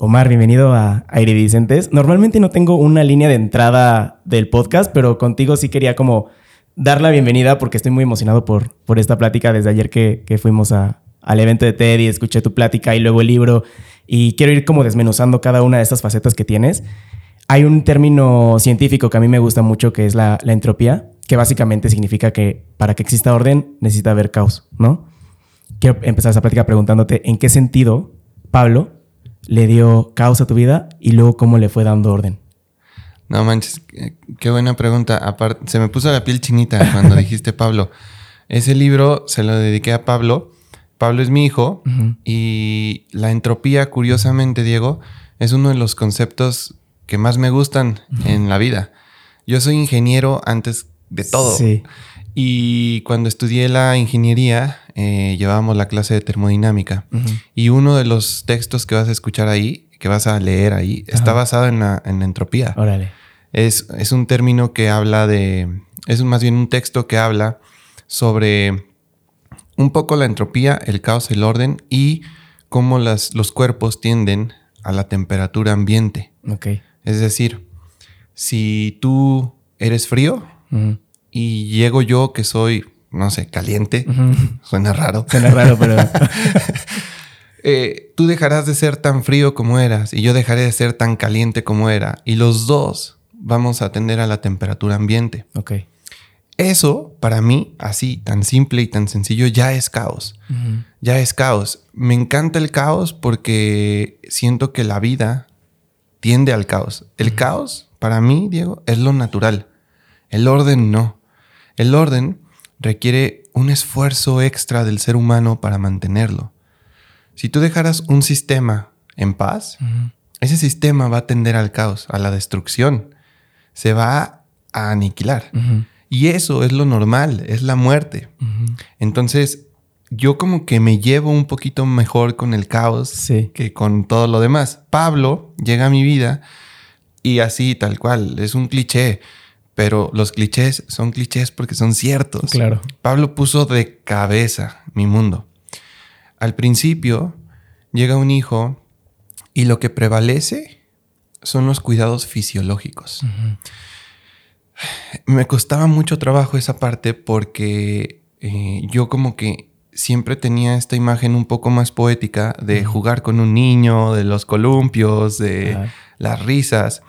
Omar, bienvenido a Aire Vicentes. Normalmente no tengo una línea de entrada del podcast, pero contigo sí quería como dar la bienvenida porque estoy muy emocionado por, por esta plática desde ayer que, fuimos al evento de TED y escuché tu plática y luego el libro y quiero ir como desmenuzando cada una de estas facetas que tienes. Hay un término científico que a mí me gusta mucho que es la, la entropía, que básicamente significa que para que exista orden necesita haber caos, ¿no? Quiero empezar esa plática preguntándote en qué sentido Pablo le dio caos a tu vida y luego cómo le fue dando orden. No manches, qué buena pregunta. Aparte, se me puso la piel chinita cuando dijiste Pablo. Ese libro se lo dediqué a Pablo. Pablo es mi hijo y la entropía, curiosamente, Diego, es uno de los conceptos que más me gustan en la vida. Yo soy ingeniero antes de todo. Sí. Y cuando estudié la ingeniería, eh, llevábamos la clase de termodinámica. Y uno de los textos que vas a escuchar ahí, que vas a leer ahí, está basado en la, en entropía. Órale. Es, es, un término que habla de. Es más bien un texto que habla sobre un poco la entropía, el caos, el orden y cómo las, los cuerpos tienden a la temperatura ambiente. Ok. Es decir, si tú eres frío, y llego yo que soy, no sé, caliente, suena raro. Suena raro, pero... Eh, tú dejarás de ser tan frío como eras y yo dejaré de ser tan caliente como era. Y los dos vamos a atender a la temperatura ambiente. Ok. Eso, para mí, así, tan simple y tan sencillo, ya es caos. Ya es caos. Me encanta el caos porque siento que la vida tiende al caos. El caos, para mí, Diego, es lo natural. El orden no. El orden requiere un esfuerzo extra del ser humano para mantenerlo. Si tú dejaras un sistema en paz, ese sistema va a tender al caos, a la destrucción. Se va a aniquilar. Y eso es lo normal, es la muerte. Entonces, yo como que me llevo un poquito mejor con el caos que con todo lo demás. Pablo llega a mi vida y así, tal cual, es un cliché pero los clichés son clichés porque son ciertos. Claro. Pablo puso de cabeza mi mundo. Al principio llega un hijo y lo que prevalece son los cuidados fisiológicos. Me costaba mucho trabajo esa parte porque eh, yo como que siempre tenía esta imagen un poco más poética de jugar con un niño, de los columpios, de las risas.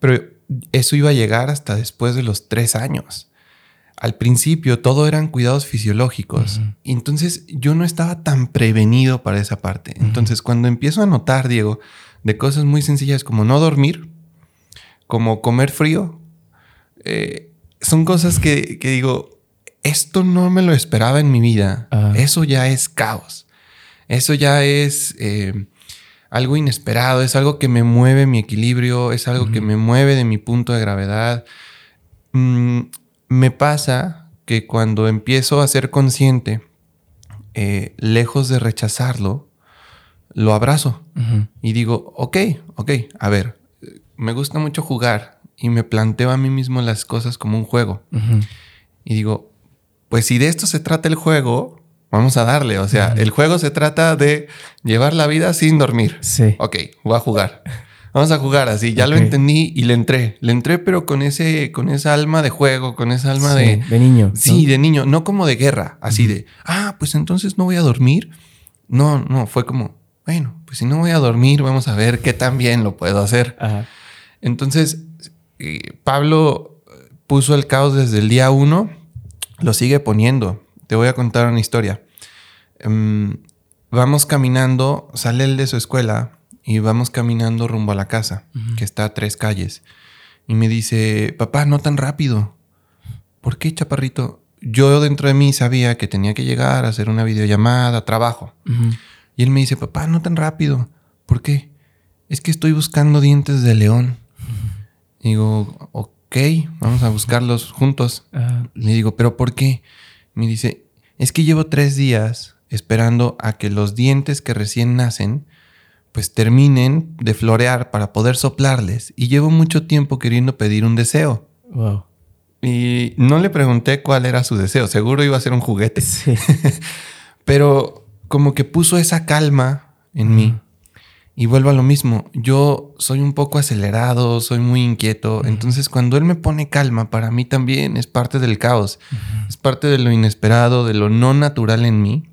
Pero eso iba a llegar hasta después de los tres años. Al principio todo eran cuidados fisiológicos. Entonces yo no estaba tan prevenido para esa parte. Entonces cuando empiezo a notar, Diego, de cosas muy sencillas como no dormir, como comer frío, eh, son cosas que, digo, esto no me lo esperaba en mi vida. Eso ya es caos. Eso ya es... Eh, algo inesperado, es algo que me mueve mi equilibrio, es algo que me mueve de mi punto de gravedad. Mm, me pasa que cuando empiezo a ser consciente, eh, lejos de rechazarlo, lo abrazo y digo, ok, ok, a ver, me gusta mucho jugar y me planteo a mí mismo las cosas como un juego. Y digo, pues si de esto se trata el juego, Vamos a darle. O sea, el juego se trata de llevar la vida sin dormir. Sí. Ok, voy a jugar. Vamos a jugar así. Ya lo entendí y le entré. Le entré, pero con ese, con esa alma de juego, con esa alma de. De niño. Sí, de niño. No como de guerra. Así de, ah, pues entonces no voy a dormir. No, no, fue como, bueno, pues si no voy a dormir, vamos a ver qué tan bien lo puedo hacer. Entonces, eh, Pablo puso el caos desde el día uno, lo sigue poniendo. Te voy a contar una historia. Em, vamos caminando, sale él de su escuela y vamos caminando rumbo a la casa, que está a tres calles. Y me dice, papá, no tan rápido. ¿Por qué, chaparrito? Yo dentro de mí sabía que tenía que llegar a hacer una videollamada, trabajo. Y él me dice, papá, no tan rápido. ¿Por qué? Es que estoy buscando dientes de león. digo, ok, vamos a buscarlos juntos. Le digo, ¿pero por qué? Me dice, es que llevo tres días esperando a que los dientes que recién nacen pues terminen de florear para poder soplarles y llevo mucho tiempo queriendo pedir un deseo. Wow. Y no le pregunté cuál era su deseo, seguro iba a ser un juguete. Sí. Pero como que puso esa calma en mí Y vuelvo a lo mismo, yo soy un poco acelerado, soy muy inquieto, entonces cuando él me pone calma, para mí también es parte del caos, es parte de lo inesperado, de lo no natural en mí,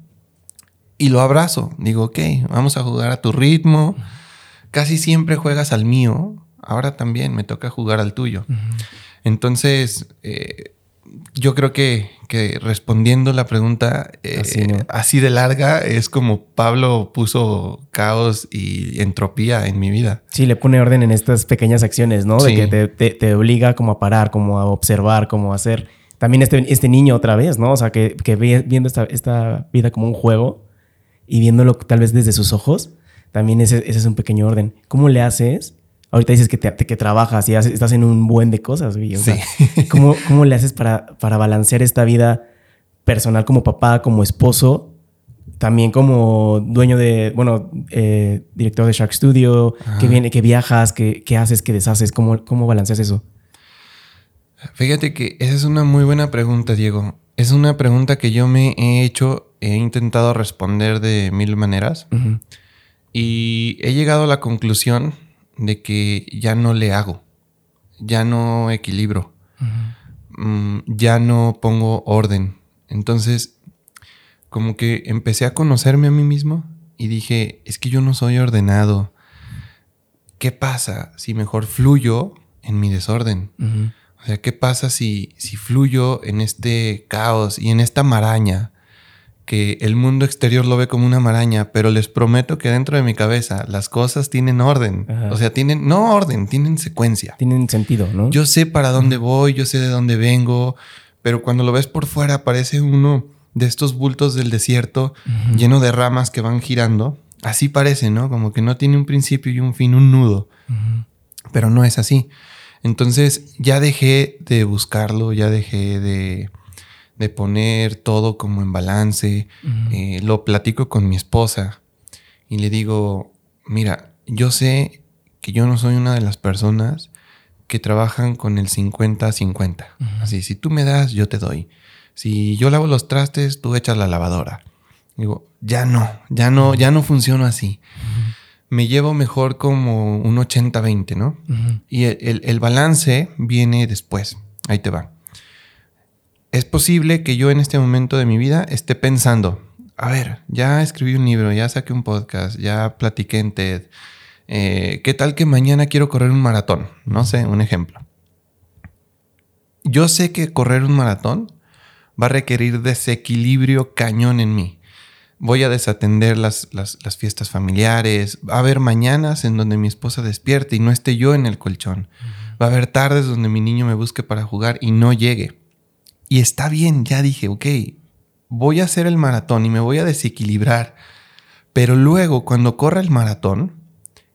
y lo abrazo, digo, ok, vamos a jugar a tu ritmo, casi siempre juegas al mío, ahora también me toca jugar al tuyo. Entonces, eh, yo creo que, respondiendo la pregunta eh, así, de larga es como Pablo puso caos y entropía en mi vida. Sí, le pone orden en estas pequeñas acciones, ¿no? De que te, obliga como a parar, como a observar, como a hacer. También este, este niño otra vez, ¿no? O sea, que, que viendo esta, esta, vida como un juego y viéndolo tal vez desde sus ojos, también ese, ese es un pequeño orden. ¿Cómo le haces Ahorita dices que, te, que trabajas y estás en un buen de cosas, güey. sí. ¿cómo, ¿cómo, le haces para, para balancear esta vida personal como papá, como esposo, también como dueño de, bueno, eh, director de Shark Studio, que viene, que viajas, que, haces, que deshaces, ¿cómo, cómo balanceas eso? Fíjate que esa es una muy buena pregunta, Diego. Es una pregunta que yo me he hecho, he intentado responder de mil maneras y he llegado a la conclusión de que ya no le hago, ya no equilibro, mm, ya no pongo orden. Entonces, como que empecé a conocerme a mí mismo y dije, es que yo no soy ordenado. ¿Qué pasa si mejor fluyo en mi desorden? O sea, ¿qué pasa si, si fluyo en este caos y en esta maraña? Que el mundo exterior lo ve como una maraña, pero les prometo que dentro de mi cabeza las cosas tienen orden. O sea, tienen, no orden, tienen secuencia. Tienen sentido, ¿no? Yo sé para dónde voy, yo sé de dónde vengo, pero cuando lo ves por fuera parece uno de estos bultos del desierto lleno de ramas que van girando. Así parece, ¿no? Como que no tiene un principio y un fin, un nudo. Pero no es así. Entonces ya dejé de buscarlo, ya dejé de de poner todo como en balance. Eh, lo platico con mi esposa y le digo, mira, yo sé que yo no soy una de las personas que trabajan con el 50-50. Así, si tú me das, yo te doy. Si yo lavo los trastes, tú echas la lavadora. Digo, ya no, ya no, ya no funciona así. Me llevo mejor como un 80-20, ¿no? Y el balance viene después. Ahí te va es posible que yo en este momento de mi vida esté pensando, a ver, ya escribí un libro, ya saqué un podcast, ya platiqué en TED. Eh, ¿Qué tal que mañana quiero correr un maratón? No sé, un ejemplo. Yo sé que correr un maratón va a requerir desequilibrio cañón en mí. Voy a desatender las, las, fiestas familiares. Va a haber mañanas en donde mi esposa despierte y no esté yo en el colchón. Va a haber tardes donde mi niño me busque para jugar y no llegue. Y está bien, ya dije, ok, voy a hacer el maratón y me voy a desequilibrar. Pero luego, cuando corra el maratón,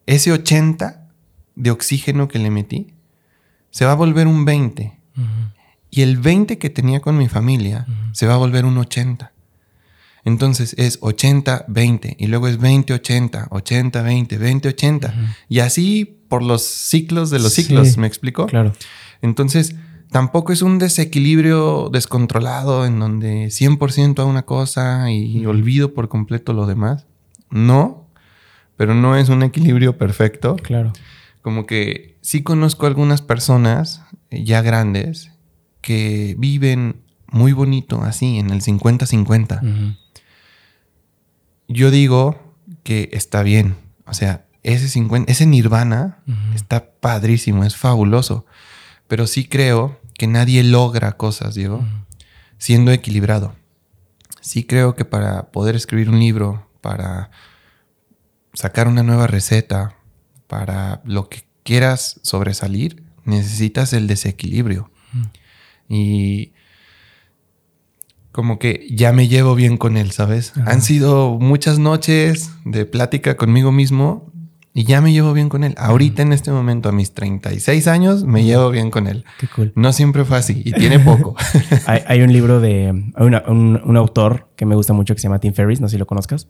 ese 80 de oxígeno que le metí se va a volver un 20. Y el 20 que tenía con mi familia se va a volver un 80. Entonces es 80, 20. Y luego es 20, 80, 80, 20, 20, 80. Y así por los ciclos de los ciclos, ¿me explico? Claro. Entonces tampoco es un desequilibrio descontrolado en donde 100% a una cosa y olvido por completo lo demás. No, pero no es un equilibrio perfecto. Claro. Como que sí conozco algunas personas eh, ya grandes que viven muy bonito así, en el 50-50. Yo digo que está bien. O sea, ese 50, ese nirvana está padrísimo, es fabuloso. Pero sí creo que nadie logra cosas, Diego, siendo equilibrado. Sí creo que para poder escribir un libro, para sacar una nueva receta, para lo que quieras sobresalir, necesitas el desequilibrio. Y como que ya me llevo bien con él, ¿sabes? Han sido muchas noches de plática conmigo mismo y ya me llevo bien con él. Ahorita en este momento, a mis 36 años, me llevo bien con él. Qué cool. No siempre fue así y tiene poco. hay, un libro de un, autor que me gusta mucho que se llama Tim Ferriss, no sé si lo conozcas.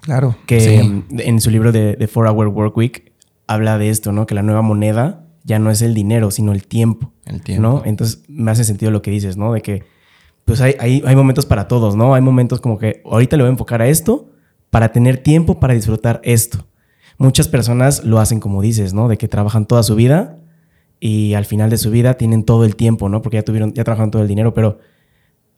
Claro. Que en su libro de, The Four Hour Work Week habla de esto, ¿no? Que la nueva moneda ya no es el dinero, sino el tiempo. El tiempo. ¿no? Entonces me hace sentido lo que dices, ¿no? De que pues hay, hay, hay momentos para todos, ¿no? Hay momentos como que ahorita le voy a enfocar a esto para tener tiempo para disfrutar esto muchas personas lo hacen como dices, ¿no? De que trabajan toda su vida y al final de su vida tienen todo el tiempo, ¿no? Porque ya tuvieron, ya trabajaron todo el dinero, pero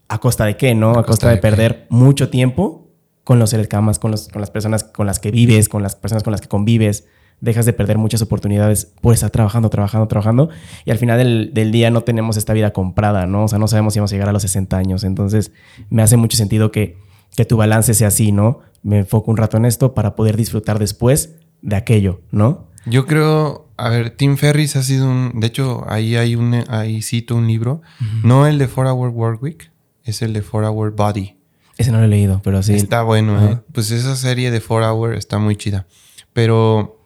¿a costa de qué, no? A, costa, de, perder mucho tiempo con los seres camas, con, los, con las personas con las que vives, con las personas con las que convives. Dejas de perder muchas oportunidades por estar trabajando, trabajando, trabajando. Y al final del, del, día no tenemos esta vida comprada, ¿no? O sea, no sabemos si vamos a llegar a los 60 años. Entonces, me hace mucho sentido que, que tu balance sea así, ¿no? Me enfoco un rato en esto para poder disfrutar después de aquello, ¿no? Yo creo, a ver, Tim Ferris ha sido un, de hecho, ahí hay un, ahí cito un libro, no el de Four Hour Work Week, es el de Four Hour Body. Ese no lo he leído, pero sí. Está bueno, ¿eh? Pues esa serie de Four Hour está muy chida. Pero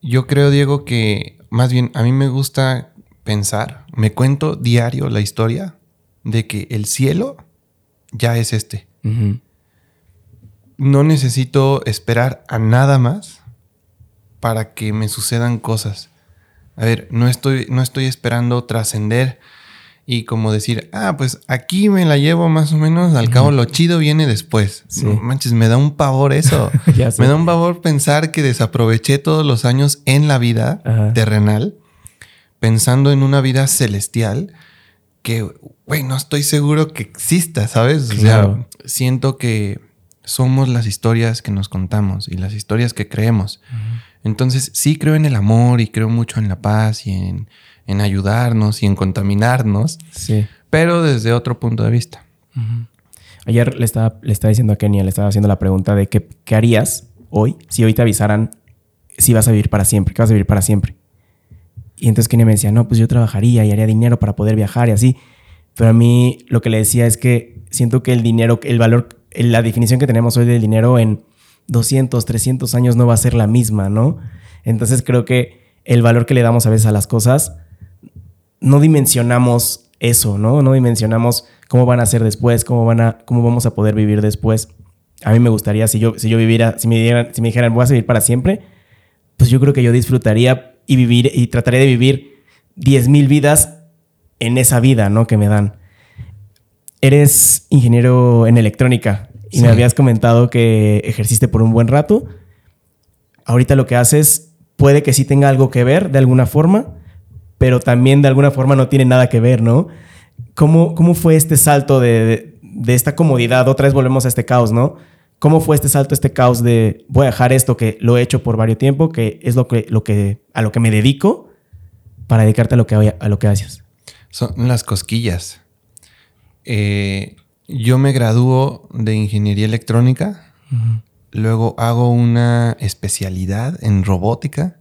yo creo, Diego, que más bien a mí me gusta pensar, me cuento diario la historia de que el cielo ya es este. No necesito esperar a nada más para que me sucedan cosas. A ver, no estoy, no estoy esperando trascender y como decir, ah, pues aquí me la llevo más o menos, al cabo lo chido viene después. No manches, me da un pavor eso. me da un pavor pensar que desaproveché todos los años en la vida terrenal, pensando en una vida celestial que, güey, no estoy seguro que exista, ¿sabes? O sea, siento que somos las historias que nos contamos y las historias que creemos. Entonces, sí creo en el amor y creo mucho en la paz y en en ayudarnos y en contaminarnos, sí. pero desde otro punto de vista. Ayer le estaba, le estaba diciendo a Kenia, le estaba haciendo la pregunta de qué, qué harías hoy si hoy te avisaran si vas a vivir para siempre, que vas a vivir para siempre. Y entonces Kenia me decía, no, pues yo trabajaría y haría dinero para poder viajar y así. Pero a mí lo que le decía es que siento que el dinero, el valor, la definición que tenemos hoy del dinero en 200, 300 años no va a ser la misma, ¿no? Entonces creo que el valor que le damos a veces a las cosas no dimensionamos eso, ¿no? No dimensionamos cómo van a ser después, cómo, van a, cómo vamos a poder vivir después. A mí me gustaría, si yo, si yo viviera, si me, dijeran, si me dijeran, voy a vivir para siempre, pues yo creo que yo disfrutaría y vivir y trataría de vivir 10.000 vidas en esa vida, ¿no? Que me dan. Eres ingeniero en electrónica y me habías comentado que ejerciste por un buen rato. Ahorita lo que haces puede que sí tenga algo que ver de alguna forma, pero también de alguna forma no tiene nada que ver, ¿no? ¿Cómo, cómo fue este salto de, de, esta comodidad? Otra vez volvemos a este caos, ¿no? ¿Cómo fue este salto, este caos de voy a dejar esto que lo he hecho por varios tiempo, que es lo que, lo que, a lo que me dedico, para dedicarte a lo que, a lo que haces? Son las cosquillas. Eh, yo me gradúo de ingeniería electrónica, luego hago una especialidad en robótica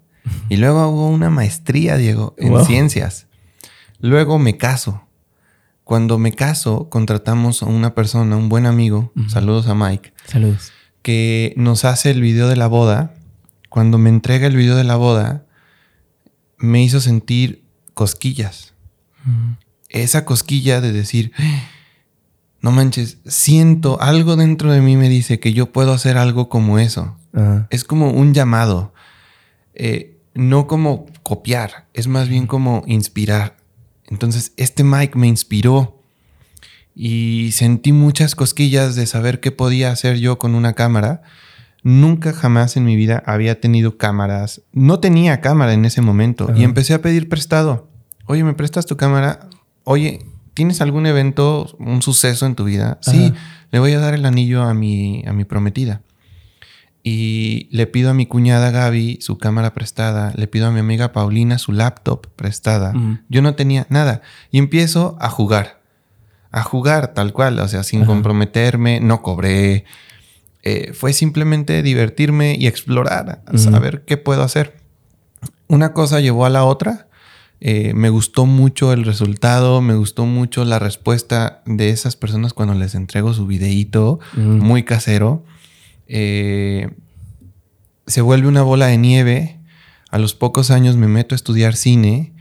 y luego hago una maestría, Diego, en ciencias. Luego me caso. Cuando me caso, contratamos a una persona, un buen amigo, saludos a Mike. Saludos. Que nos hace el video de la boda. Cuando me entrega el video de la boda, me hizo sentir cosquillas. Esa cosquilla de decir, no manches, siento algo dentro de mí me dice que yo puedo hacer algo como eso. Es como un llamado. Eh, no como copiar, es más bien como inspirar. Entonces, este Mike me inspiró y sentí muchas cosquillas de saber qué podía hacer yo con una cámara. Nunca jamás en mi vida había tenido cámaras. No tenía cámara en ese momento y empecé a pedir prestado. Oye, ¿me prestas tu cámara? Oye, ¿tienes algún evento, un suceso en tu vida? Sí, le voy a dar el anillo a mi, a mi prometida y le pido a mi cuñada Gaby su cámara prestada, le pido a mi amiga Paulina su laptop prestada. Yo no tenía nada y empiezo a jugar, a jugar tal cual, o sea, sin comprometerme, no cobré. Eh, fue simplemente divertirme y explorar, saber qué puedo hacer. Una cosa llevó a la otra. Eh, me gustó mucho el resultado, me gustó mucho la respuesta de esas personas cuando les entrego su videíto muy casero. Eh, se vuelve una bola de nieve. A los pocos años me meto a estudiar cine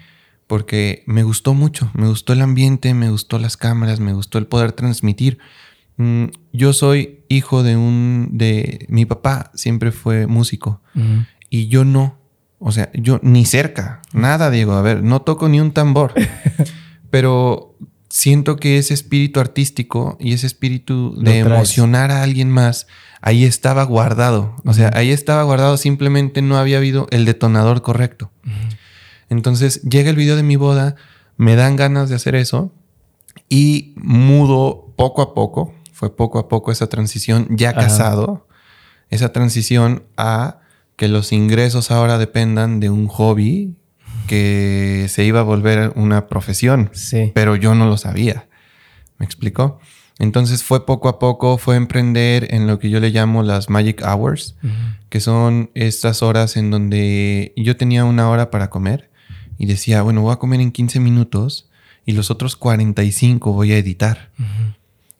porque me gustó mucho, me gustó el ambiente, me gustó las cámaras, me gustó el poder transmitir. Mm, yo soy hijo de un, de mi papá siempre fue músico y yo no, o sea, yo ni cerca, nada, Diego, a ver, no toco ni un tambor, pero siento que ese espíritu artístico y ese espíritu de emocionar a alguien más, ahí estaba guardado. O sea, ahí estaba guardado, simplemente no había habido el detonador correcto. Entonces llega el video de mi boda, me dan ganas de hacer eso y mudo poco a poco, fue poco a poco esa transición, ya casado, esa transición a que los ingresos ahora dependan de un hobby que se iba a volver una profesión, sí. pero yo no lo sabía. ¿Me explicó? Entonces fue poco a poco, fue emprender en lo que yo le llamo las Magic Hours, que son estas horas en donde yo tenía una hora para comer y decía, bueno, voy a comer en 15 minutos y los otros 45 voy a editar.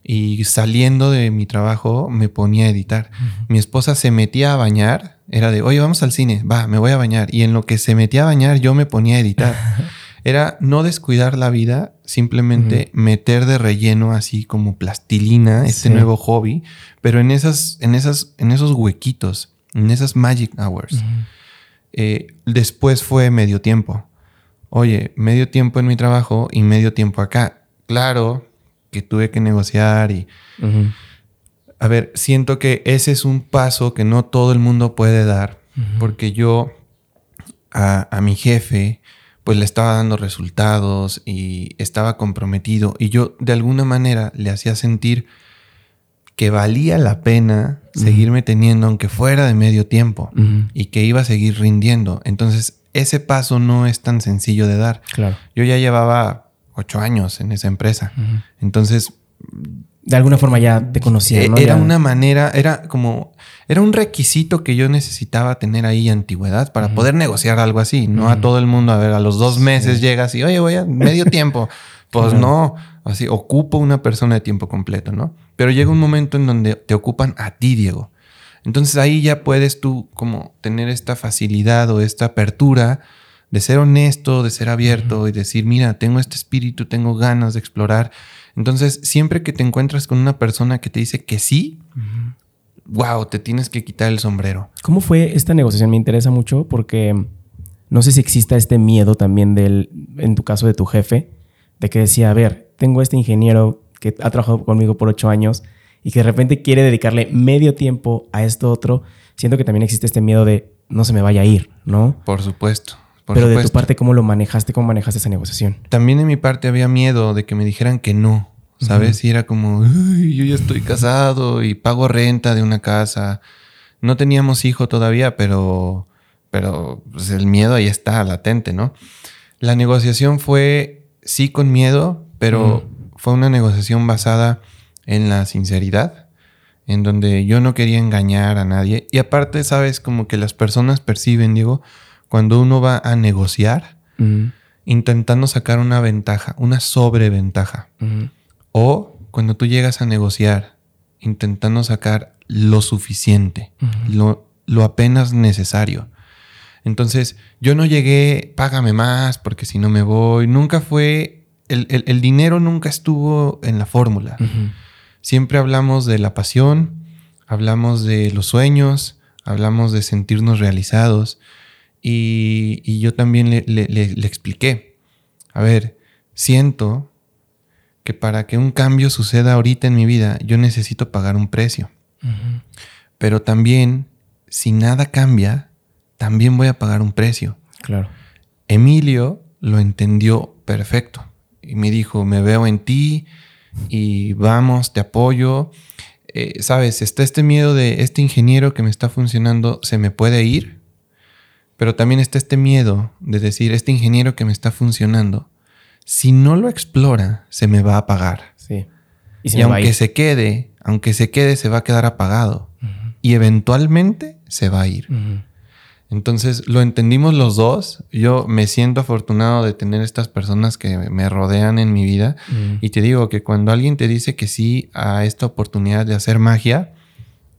Y saliendo de mi trabajo me ponía a editar. Mi esposa se metía a bañar, era de, oye, vamos al cine, va, me voy a bañar. Y en lo que se metía a bañar yo me ponía a editar. era no descuidar la vida, simplemente meter de relleno así como plastilina este nuevo hobby, pero en esas, en esas, en esos huequitos, en esas magic hours. Eh, después fue medio tiempo oye, medio tiempo en mi trabajo y medio tiempo acá. Claro que tuve que negociar y... A ver, siento que ese es un paso que no todo el mundo puede dar, porque yo a, a, mi jefe, pues le estaba dando resultados y estaba comprometido y yo de alguna manera le hacía sentir que valía la pena seguirme teniendo aunque fuera de medio tiempo y que iba a seguir rindiendo. Entonces ese paso no es tan sencillo de dar. Claro. Yo ya llevaba ocho años en esa empresa. Entonces. De alguna forma ya te conocía. ¿no? Era una manera, era como, era un requisito que yo necesitaba tener ahí antigüedad para poder negociar algo así. No a todo el mundo, a ver, a los dos meses llegas y, oye, voy a medio tiempo. Pues no, así, ocupo una persona de tiempo completo, ¿no? Pero llega un momento en donde te ocupan a ti, Diego. Entonces ahí ya puedes tú como tener esta facilidad o esta apertura de ser honesto, de ser abierto y decir, mira, tengo este espíritu, tengo ganas de explorar. Entonces, siempre que te encuentras con una persona que te dice que sí, wow, te tienes que quitar el sombrero. ¿Cómo fue esta negociación? Me interesa mucho porque no sé si exista este miedo también del, en tu caso de tu jefe, de que decía, a ver, tengo este ingeniero que ha trabajado conmigo por ocho años, y que de repente quiere dedicarle medio tiempo a esto otro, siento que también existe este miedo de no se me vaya a ir, ¿no? Por supuesto. Pero de tu parte, ¿cómo lo manejaste? ¿Cómo manejaste esa negociación? También en mi parte había miedo de que me dijeran que no, ¿sabes? Y era como, yo ya estoy casado y pago renta de una casa. No teníamos hijo todavía, pero, pero pues, el miedo ahí está latente, ¿no? La negociación fue sí con miedo, pero fue una negociación basada en la sinceridad, en donde yo no quería engañar a nadie. Y aparte, sabes, como que las personas perciben, digo, cuando uno va a negociar, intentando sacar una ventaja, una sobreventaja. O cuando tú llegas a negociar, intentando sacar lo suficiente, lo, lo apenas necesario. Entonces, yo no llegué, págame más, porque si no me voy. Nunca fue, el, dinero nunca estuvo en la fórmula. Siempre hablamos de la pasión, hablamos de los sueños, hablamos de sentirnos realizados. Y, yo también le, expliqué, a ver, siento que para que un cambio suceda ahorita en mi vida, yo necesito pagar un precio. Pero también, si nada cambia, también voy a pagar un precio. Claro. Emilio lo entendió perfecto y me dijo, me veo en ti, y vamos, te apoyo. Eh, Sabes, está este miedo de este ingeniero que me está funcionando, se me puede ir, pero también está este miedo de decir, este ingeniero que me está funcionando, si no lo explora, se me va a apagar. Sí. Y, aunque se quede, aunque se quede, se va a quedar apagado. Y eventualmente se va a ir. Entonces lo entendimos los dos. Yo me siento afortunado de tener estas personas que me rodean en mi vida. Mm. Y te digo que cuando alguien te dice que sí a esta oportunidad de hacer magia,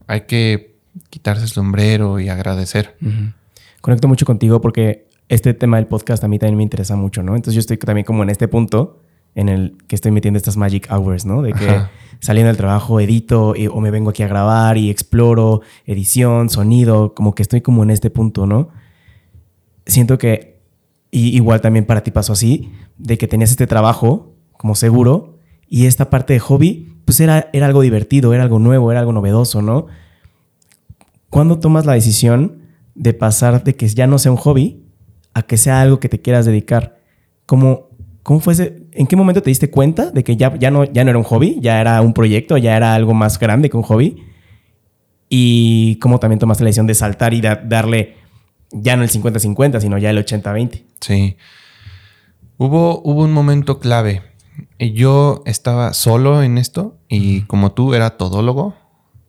hay que quitarse el sombrero y agradecer. Conecto mucho contigo porque este tema del podcast a mí también me interesa mucho, ¿no? Entonces yo estoy también como en este punto en el que estoy metiendo estas magic hours, ¿no? De que saliendo del trabajo edito o me vengo aquí a grabar y exploro edición, sonido, como que estoy como en este punto, ¿no? Siento que y igual también para ti pasó así, de que tenías este trabajo como seguro y esta parte de hobby, pues era, era algo divertido, era algo nuevo, era algo novedoso, ¿no? ¿Cuándo tomas la decisión de pasar de que ya no sea un hobby a que sea algo que te quieras dedicar? ¿Cómo, cómo fue ese, ¿En qué momento te diste cuenta de que ya, ya, no, ya no era un hobby, ya era un proyecto, ya era algo más grande que un hobby? Y cómo también tomaste la decisión de saltar y darle ya no el 50-50, sino ya el 80-20. Sí. Hubo, hubo un momento clave. Yo estaba solo en esto y como tú era todólogo,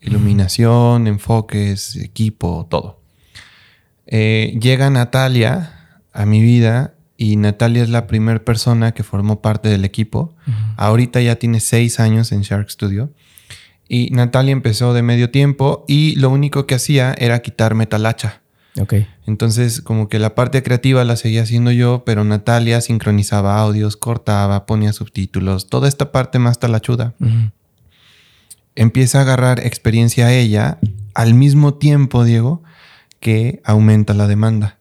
iluminación, enfoques, equipo, todo. Eh, llega Natalia a mi vida y Natalia es la primera persona que formó parte del equipo. Ahorita ya tiene seis años en Shark Studio. Y Natalia empezó de medio tiempo y lo único que hacía era quitarme talacha. Ok. Entonces, como que la parte creativa la seguía haciendo yo, pero Natalia sincronizaba audios, cortaba, ponía subtítulos, toda esta parte más talachuda. Empieza a agarrar experiencia a ella al mismo tiempo, Diego, que aumenta la demanda.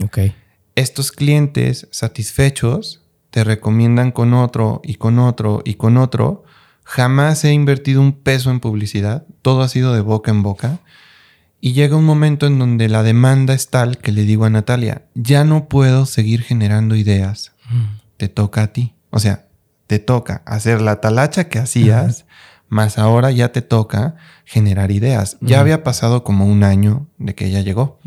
Ok. Estos clientes satisfechos te recomiendan con otro y con otro y con otro. Jamás he invertido un peso en publicidad, todo ha sido de boca en boca. Y llega un momento en donde la demanda es tal que le digo a Natalia, ya no puedo seguir generando ideas, te toca a ti. O sea, te toca hacer la talacha que hacías, más ahora ya te toca generar ideas. Ya había pasado como un año de que ella llegó.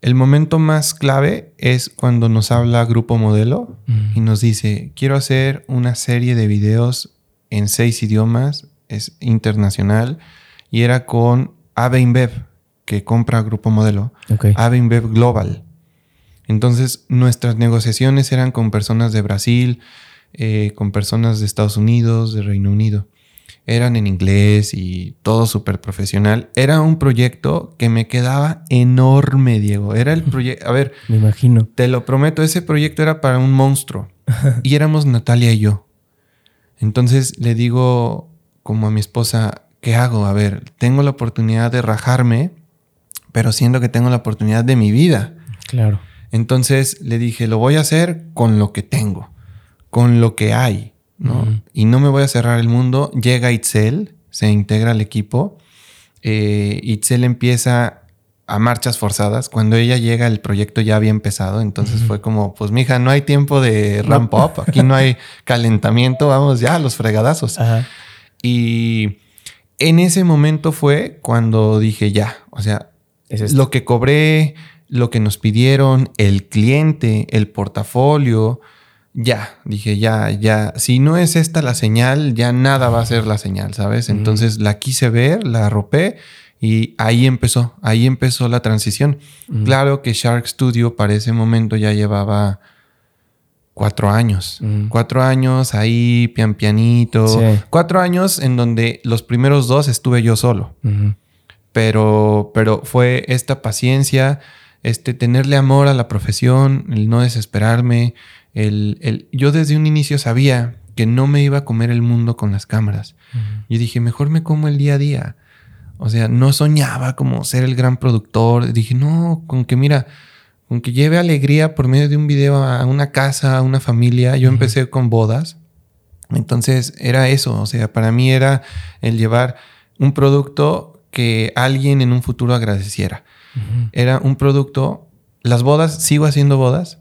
El momento más clave es cuando nos habla Grupo Modelo y nos dice, quiero hacer una serie de videos en seis idiomas, es internacional, y era con Ave InBev, que compra Grupo Modelo, Okay. Ave InBev Global. Entonces, nuestras negociaciones eran con personas de Brasil, eh, con personas de Estados Unidos, de Reino Unido. Eran en inglés y todo súper profesional. Era un proyecto que me quedaba enorme, Diego. Era el proyecto. A ver, Me imagino. te lo prometo, ese proyecto era para un monstruo. y éramos Natalia y yo. Entonces le digo como a mi esposa, ¿qué hago? A ver, tengo la oportunidad de rajarme, pero siento que tengo la oportunidad de mi vida. Claro. Entonces le dije, lo voy a hacer con lo que tengo, con lo que hay, ¿no? Y no me voy a cerrar el mundo. Llega Itzel, se integra al equipo. Eh, Itzel empieza a marchas forzadas. Cuando ella llega, el proyecto ya había empezado. Entonces fue como, pues mija, no hay tiempo de ramp up. Aquí no hay calentamiento. Vamos ya a los fregadazos. Y en ese momento fue cuando dije ya, o sea, Es lo que cobré, lo que nos pidieron, el cliente, el portafolio, ya, dije ya, ya, si no es esta la señal, ya nada va a ser la señal, ¿sabes? Entonces la quise ver, la arropé y ahí empezó, ahí empezó la transición. Claro que Shark Studio para ese momento ya llevaba cuatro años. Cuatro años ahí, pian pianito. Sí. Cuatro años en donde los primeros dos estuve yo solo. Pero, pero fue esta paciencia, este tenerle amor a la profesión, el no desesperarme. El, el- yo desde un inicio sabía que no me iba a comer el mundo con las cámaras. Yo dije, mejor me como el día a día. O sea, no soñaba como ser el gran productor. Dije, no, con que mira, con que lleve alegría por medio de un video a una casa, a una familia. Yo empecé con bodas. Entonces era eso. O sea, para mí era el llevar un producto que alguien en un futuro agradeciera. Era un producto. Las bodas, sigo haciendo bodas,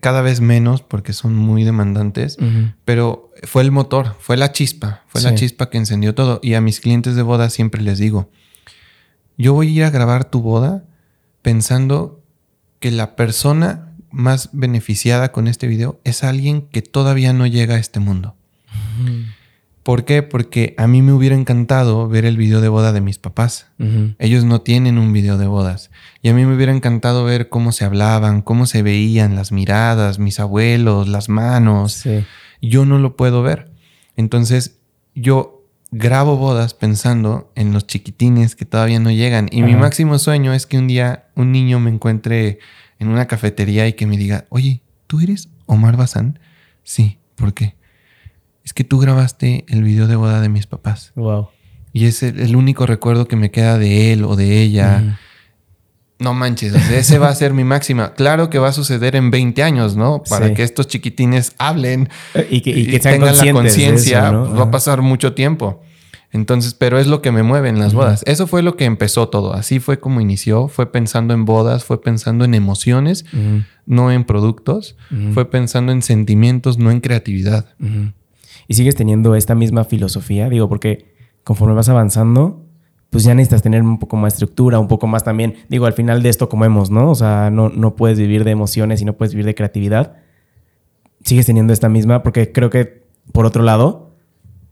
cada vez menos porque son muy demandantes pero fue el motor, fue la chispa, fue la chispa que encendió todo. Y a mis clientes de boda siempre les digo, yo voy a ir a grabar tu boda pensando que la persona más beneficiada con este video es alguien que todavía no llega a este mundo. ¿Por qué? Porque a mí me hubiera encantado ver el video de boda de mis papás. Ellos no tienen un video de bodas. Y a mí me hubiera encantado ver cómo se hablaban, cómo se veían las miradas, mis abuelos, las manos Sí. yo no lo puedo ver. Entonces, yo grabo bodas pensando en los chiquitines que todavía no llegan. Y mi máximo sueño es que un día un niño me encuentre en una cafetería y que me diga, oye, ¿tú eres Omar Bazán? Sí, ¿por qué? Es que tú grabaste el video de boda de mis papás. Wow. Y es el, el único recuerdo que me queda de él o de ella. no manches, ese va a ser mi máxima. Claro que va a suceder en 20 años, ¿no? Para que estos chiquitines hablen y que, tengan la conciencia, va a pasar mucho tiempo. Entonces, pero es lo que me mueve en las bodas. Eso fue lo que empezó todo. Así fue como inició. Fue pensando en bodas, fue pensando en emociones, no en productos. Fue pensando en sentimientos, no en creatividad. Y sigues teniendo esta misma filosofía, digo, porque conforme vas avanzando, pues ya necesitas tener un poco más estructura, un poco más también. Digo, al final de esto comemos, ¿no? O sea, no, no puedes vivir de emociones y no puedes vivir de creatividad. Sigues teniendo esta misma, porque creo que, por otro lado,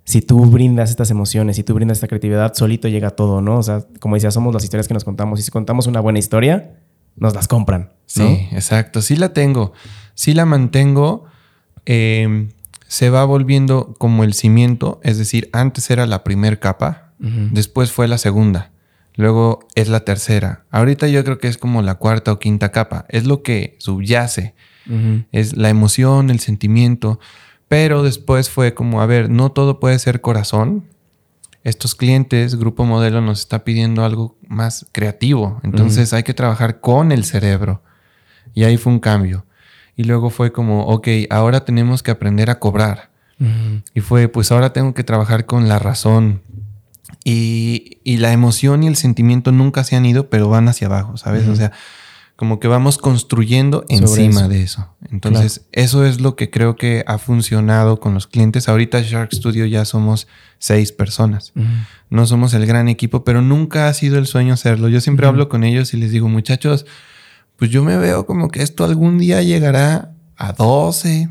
si tú brindas estas emociones, si tú brindas esta creatividad, solito llega todo, ¿no? O sea, como decía, somos las historias que nos contamos. Y si contamos una buena historia, nos las compran. Sí, exacto. Sí la tengo. Sí la mantengo. Em, se va volviendo como el cimiento. Es decir, antes era la primera capa, después fue la segunda. Luego es la tercera. Ahorita yo creo que es como la cuarta o quinta capa. Es lo que subyace. Es la emoción, el sentimiento. Pero después fue como, a ver, no todo puede ser corazón. Estos clientes, Grupo Modelo nos está pidiendo algo más creativo. Entonces hay que trabajar con el cerebro. Y ahí fue un cambio. Y luego fue como, ok, ahora tenemos que aprender a cobrar. Y fue, pues ahora tengo que trabajar con la razón. Y, y, la emoción y el sentimiento nunca se han ido, pero van hacia abajo, ¿sabes? O sea, como que vamos construyendo encima de eso. Entonces, eso es lo que creo que ha funcionado con los clientes. Ahorita Shark Studio ya somos seis personas. No somos el gran equipo, pero nunca ha sido el sueño hacerlo. Yo siempre hablo con ellos y les digo, muchachos, pues yo me veo como que esto algún día llegará a 12,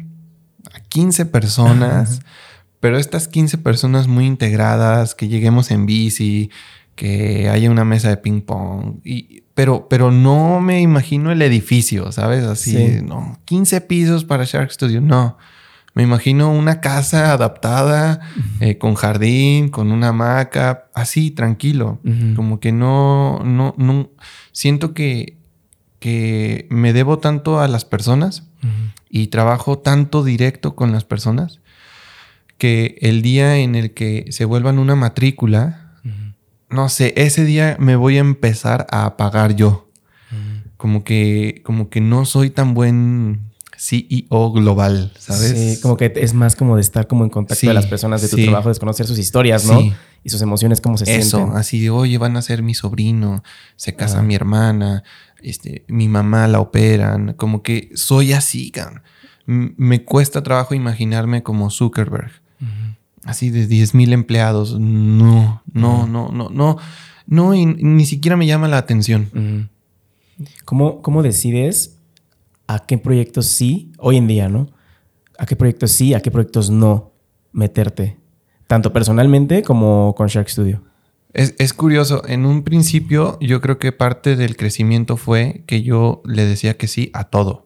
a 15 personas, pero estas 15 personas muy integradas, que lleguemos en bici, que haya una mesa de ping pong y pero, pero no me imagino el edificio, ¿sabes? Así, no, 15 pisos para Shark Studio, no. Me imagino una casa adaptada, eh, con jardín, con una hamaca, así, tranquilo. Como que no, no, no, siento que, que me debo tanto a las personas y trabajo tanto directo con las personas que el día en el que se vuelvan una matrícula, no sé, ese día me voy a empezar a pagar yo. Como que, como que no soy tan buen CEO global, ¿sabes? Sí, como que es más como de estar como en contacto con las personas de tu trabajo, de conocer sus historias, ¿no? Y sus emociones, cómo se sienten. Eso, así de, oye, van a ser mi sobrino, se casa mi hermana, este, mi mamá la operan, como que soy así, Me cuesta trabajo imaginarme como Zuckerberg así de 10 mil empleados. No, no, no, no, no, no, y ni siquiera me llama la atención. ¿Cómo, ¿Cómo decides a qué proyectos sí, hoy en día, ¿no? ¿A qué proyectos sí, a qué proyectos no meterte? Tanto personalmente como con Shark Studio. Es, curioso, en un principio yo creo que parte del crecimiento fue que yo le decía que sí a todo.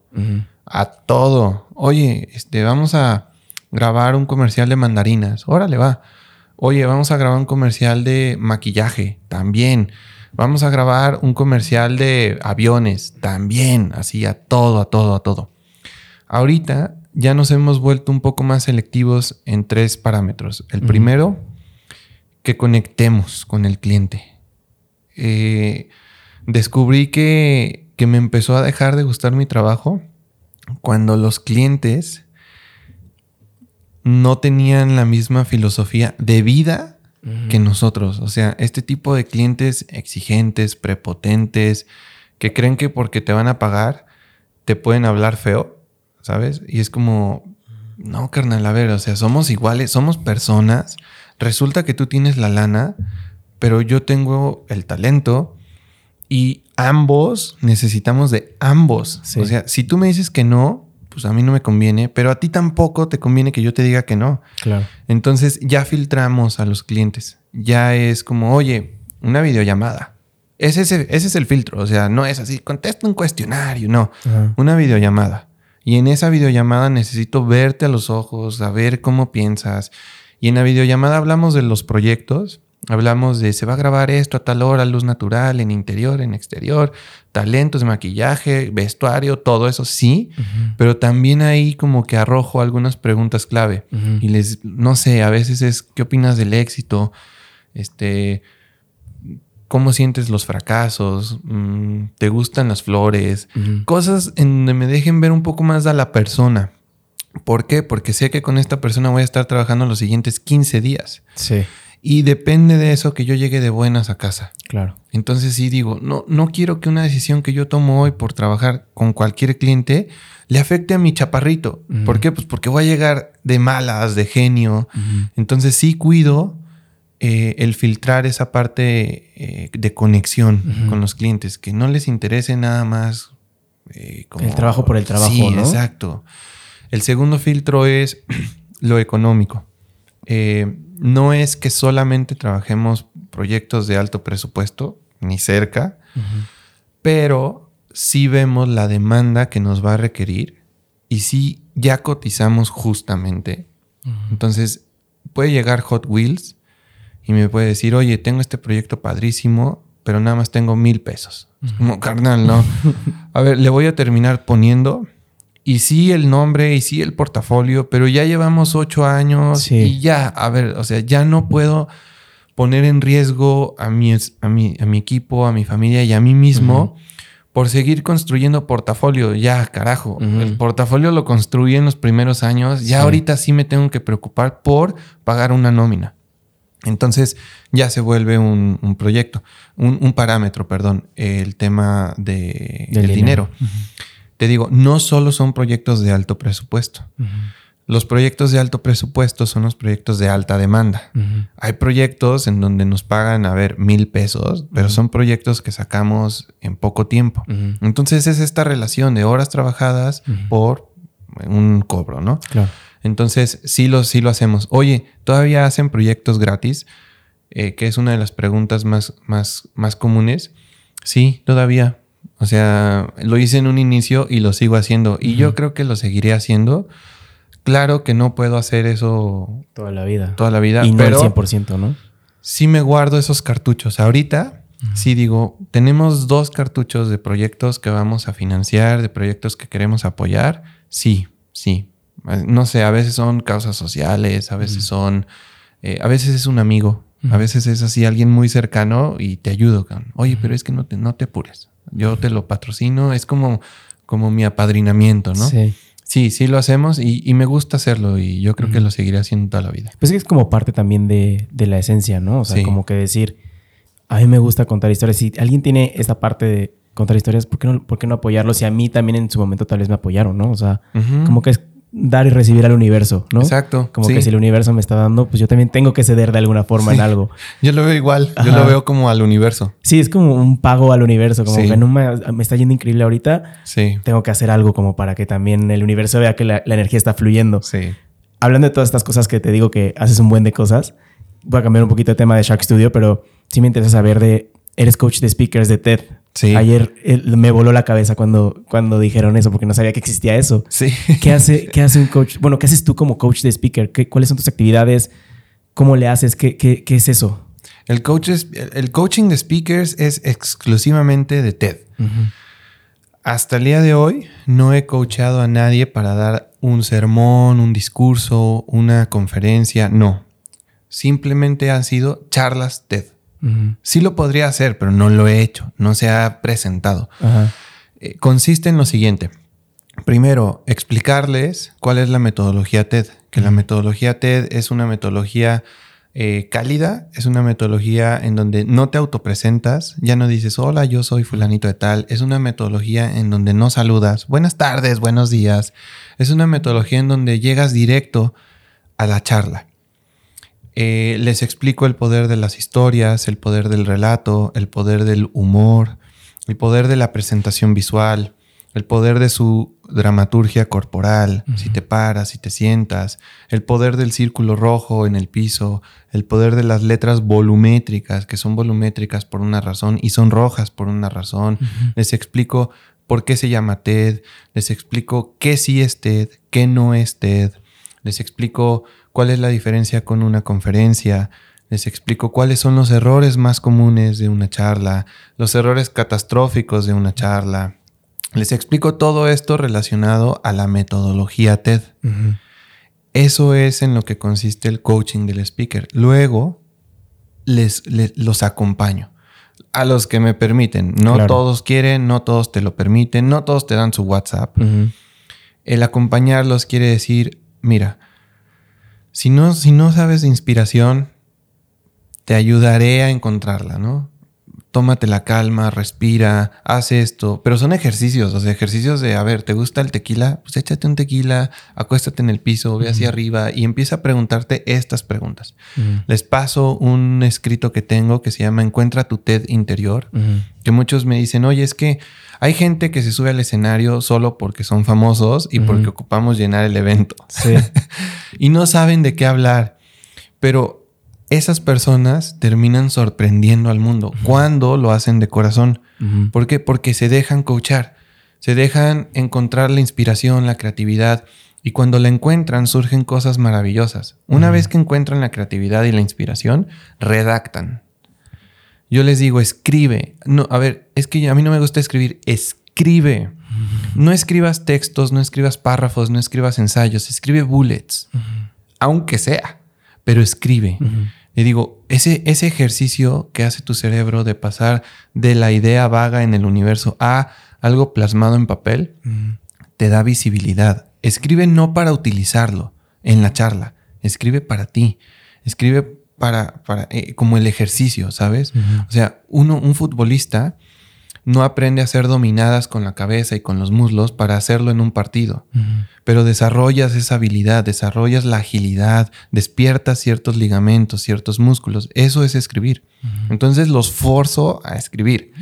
A todo. Oye, este, vamos a, grabar un comercial de mandarinas. Órale, va. Oye, vamos a grabar un comercial de maquillaje. También. Vamos a grabar un comercial de aviones. También. Así a todo, a todo, a todo. Ahorita ya nos hemos vuelto un poco más selectivos en tres parámetros. El primero, que conectemos con el cliente. Eh, descubrí que, que me empezó a dejar de gustar mi trabajo cuando los clientes no tenían la misma filosofía de vida que nosotros. O sea, este tipo de clientes exigentes, prepotentes, que creen que porque te van a pagar, te pueden hablar feo, ¿sabes? Y es como, no, carnal, a ver, o sea, somos iguales, somos personas. Resulta que tú tienes la lana, pero yo tengo el talento y ambos necesitamos de ambos. O sea, si tú me dices que no, pues a mí no me conviene, pero a ti tampoco te conviene que yo te diga que no. Claro. Entonces ya filtramos a los clientes. Ya es como, oye, una videollamada. Ese, ese, es el filtro. O sea, no es así, contesta un cuestionario, no. Una videollamada. Y en esa videollamada necesito verte a los ojos, saber cómo piensas. Y en la videollamada hablamos de los proyectos Hablamos de se va a grabar esto a tal hora, luz natural, en interior, en exterior, talentos de maquillaje, vestuario, todo eso sí, pero también ahí como que arrojo algunas preguntas clave y les, no sé, a veces es, ¿qué opinas del éxito? Este, cómo sientes los fracasos, mm, te gustan las flores, cosas en donde me dejen ver un poco más a la persona. ¿Por qué? Porque sé que con esta persona voy a estar trabajando los siguientes 15 días. Sí. Y depende de eso que yo llegue de buenas a casa. Claro. Entonces sí digo, no, no quiero que una decisión que yo tomo hoy por trabajar con cualquier cliente le afecte a mi chaparrito. ¿Por qué? Pues porque voy a llegar de malas, de genio. Entonces sí cuido eh, el filtrar esa parte eh, de conexión con los clientes, que no les interese nada más. Eh, como, el trabajo por el trabajo. Sí, exacto. El segundo filtro es lo económico. no es que solamente trabajemos proyectos de alto presupuesto, ni cerca, pero sí vemos la demanda que nos va a requerir y sí ya cotizamos justamente. Entonces, puede llegar Hot Wheels y me puede decir, oye, tengo este proyecto padrísimo, pero nada más tengo mil pesos. Como carnal, ¿no? A ver, le voy a terminar poniendo. Y sí el nombre y sí el portafolio, pero ya llevamos ocho años y ya, a ver, o sea, ya no puedo poner en riesgo a mi, a mi, a mi equipo, a mi familia y a mí mismo por seguir construyendo portafolio. Ya, carajo, el portafolio lo construí en los primeros años, ya ahorita sí me tengo que preocupar por pagar una nómina. Entonces ya se vuelve un, proyecto, un, parámetro, perdón, el tema de, del, dinero. Te digo, no solo son proyectos de alto presupuesto. Los proyectos de alto presupuesto son los proyectos de alta demanda. Hay proyectos en donde nos pagan, a ver, mil pesos, pero son proyectos que sacamos en poco tiempo. Entonces es esta relación de horas trabajadas por un cobro, ¿no? Claro. Entonces, sí lo, sí lo hacemos. Oye, ¿todavía hacen proyectos gratis? Eh, que es una de las preguntas más, más, más comunes. Sí, todavía. O sea, lo hice en un inicio y lo sigo haciendo. Y yo creo que lo seguiré haciendo. Claro que no puedo hacer eso toda la vida. Toda la vida. Y no pero 100%, ¿no? Sí me guardo esos cartuchos. Ahorita sí digo, tenemos dos cartuchos de proyectos que vamos a financiar, de proyectos que queremos apoyar. Sí, sí. No sé, a veces son causas sociales, a veces son, eh, a veces es un amigo, a veces es así alguien muy cercano y te ayudo. Oye, pero es que no te, no te apures. Yo te lo patrocino, es como, como mi apadrinamiento, ¿no? Sí. Sí, sí lo hacemos y, me gusta hacerlo y yo creo que lo seguiré haciendo toda la vida. Pues es como parte también de, la esencia, ¿no? O sea, como que decir, a mí me gusta contar historias. Si alguien tiene esta parte de contar historias, ¿por qué no, por qué no apoyarlo? Si a mí también en su momento tal vez me apoyaron, ¿no? O sea, como que es dar y recibir al universo, ¿no? Exacto. Como que si el universo me está dando, pues yo también tengo que ceder de alguna forma en algo. Yo lo veo igual, yo lo veo como al universo. Sí, es como un pago al universo, como que no me, está yendo increíble ahorita. Sí. Tengo que hacer algo como para que también el universo vea que la, energía está fluyendo. Sí. Hablando de todas estas cosas que te digo que haces un buen de cosas, voy a cambiar un poquito de tema de Shark Studio, pero sí me interesa saber de, eres coach de speakers de TED. Ayer me voló la cabeza cuando, cuando dijeron eso, porque no sabía que existía eso. Sí. ¿Qué hace, qué hace un coach? Bueno, ¿qué haces tú como coach de speaker? ¿Qué, ¿Cuáles son tus actividades? ¿Cómo le haces? ¿Qué, qué, qué es eso? El, coach el coaching de speakers es exclusivamente de TED. Hasta el día de hoy no he coachado a nadie para dar un sermón, un discurso, una conferencia. No. Simplemente han sido charlas TED. Sí lo podría hacer, pero no lo he hecho, no se ha presentado. Eh, consiste en lo siguiente. Primero, explicarles cuál es la metodología TED. Que la metodología TED es una metodología eh, cálida, es una metodología en donde no te autopresentas, ya no dices, hola, yo soy fulanito de tal. Es una metodología en donde no saludas, buenas tardes, buenos días. Es una metodología en donde llegas directo a la charla. Eh, les explico el poder de las historias, el poder del relato, el poder del humor, el poder de la presentación visual, el poder de su dramaturgia corporal, si te paras, si te sientas, el poder del círculo rojo en el piso, el poder de las letras volumétricas, que son volumétricas por una razón y son rojas por una razón. Les explico por qué se llama TED, les explico qué sí es TED, qué no es TED, les explico cuál es la diferencia con una conferencia, les explico cuáles son los errores más comunes de una charla, los errores catastróficos de una charla. Les explico todo esto relacionado a la metodología TED. Eso es en lo que consiste el coaching del speaker. Luego les, los acompaño. a los que me permiten. No todos quieren, no todos te lo permiten, no todos te dan su WhatsApp. El acompañarlos quiere decir, mira, si no, si no sabes de inspiración, te ayudaré a encontrarla, ¿no? Tómate la calma, respira, haz esto. Pero son ejercicios, o sea, ejercicios de, a ver, ¿te gusta el tequila? Pues échate un tequila, acuéstate en el piso, ve hacia arriba y empieza a preguntarte estas preguntas. Les paso un escrito que tengo que se llama Encuentra tu TED interior, que muchos me dicen, oye, es que hay gente que se sube al escenario solo porque son famosos y porque ocupamos llenar el evento. Sí. y no saben de qué hablar. Pero esas personas terminan sorprendiendo al mundo cuando lo hacen de corazón. ¿Por qué? Porque se dejan coachar, se dejan encontrar la inspiración, la creatividad. Y cuando la encuentran surgen cosas maravillosas. Una vez que encuentran la creatividad y la inspiración, redactan. Yo les digo, escribe. No, a ver, es que a mí no me gusta escribir. Escribe. No escribas textos, no escribas párrafos, no escribas ensayos. Escribe bullets. Aunque sea pero escribe. Y digo, ese, ese ejercicio que hace tu cerebro de pasar de la idea vaga en el universo a algo plasmado en papel, te da visibilidad. Escribe no para utilizarlo en la charla, escribe para ti, escribe para, para eh, como el ejercicio, ¿sabes? O sea, uno, un futbolista no aprende a ser dominadas con la cabeza y con los muslos para hacerlo en un partido. Pero desarrollas esa habilidad, desarrollas la agilidad, despiertas ciertos ligamentos, ciertos músculos. Eso es escribir. Entonces los forzo a escribir.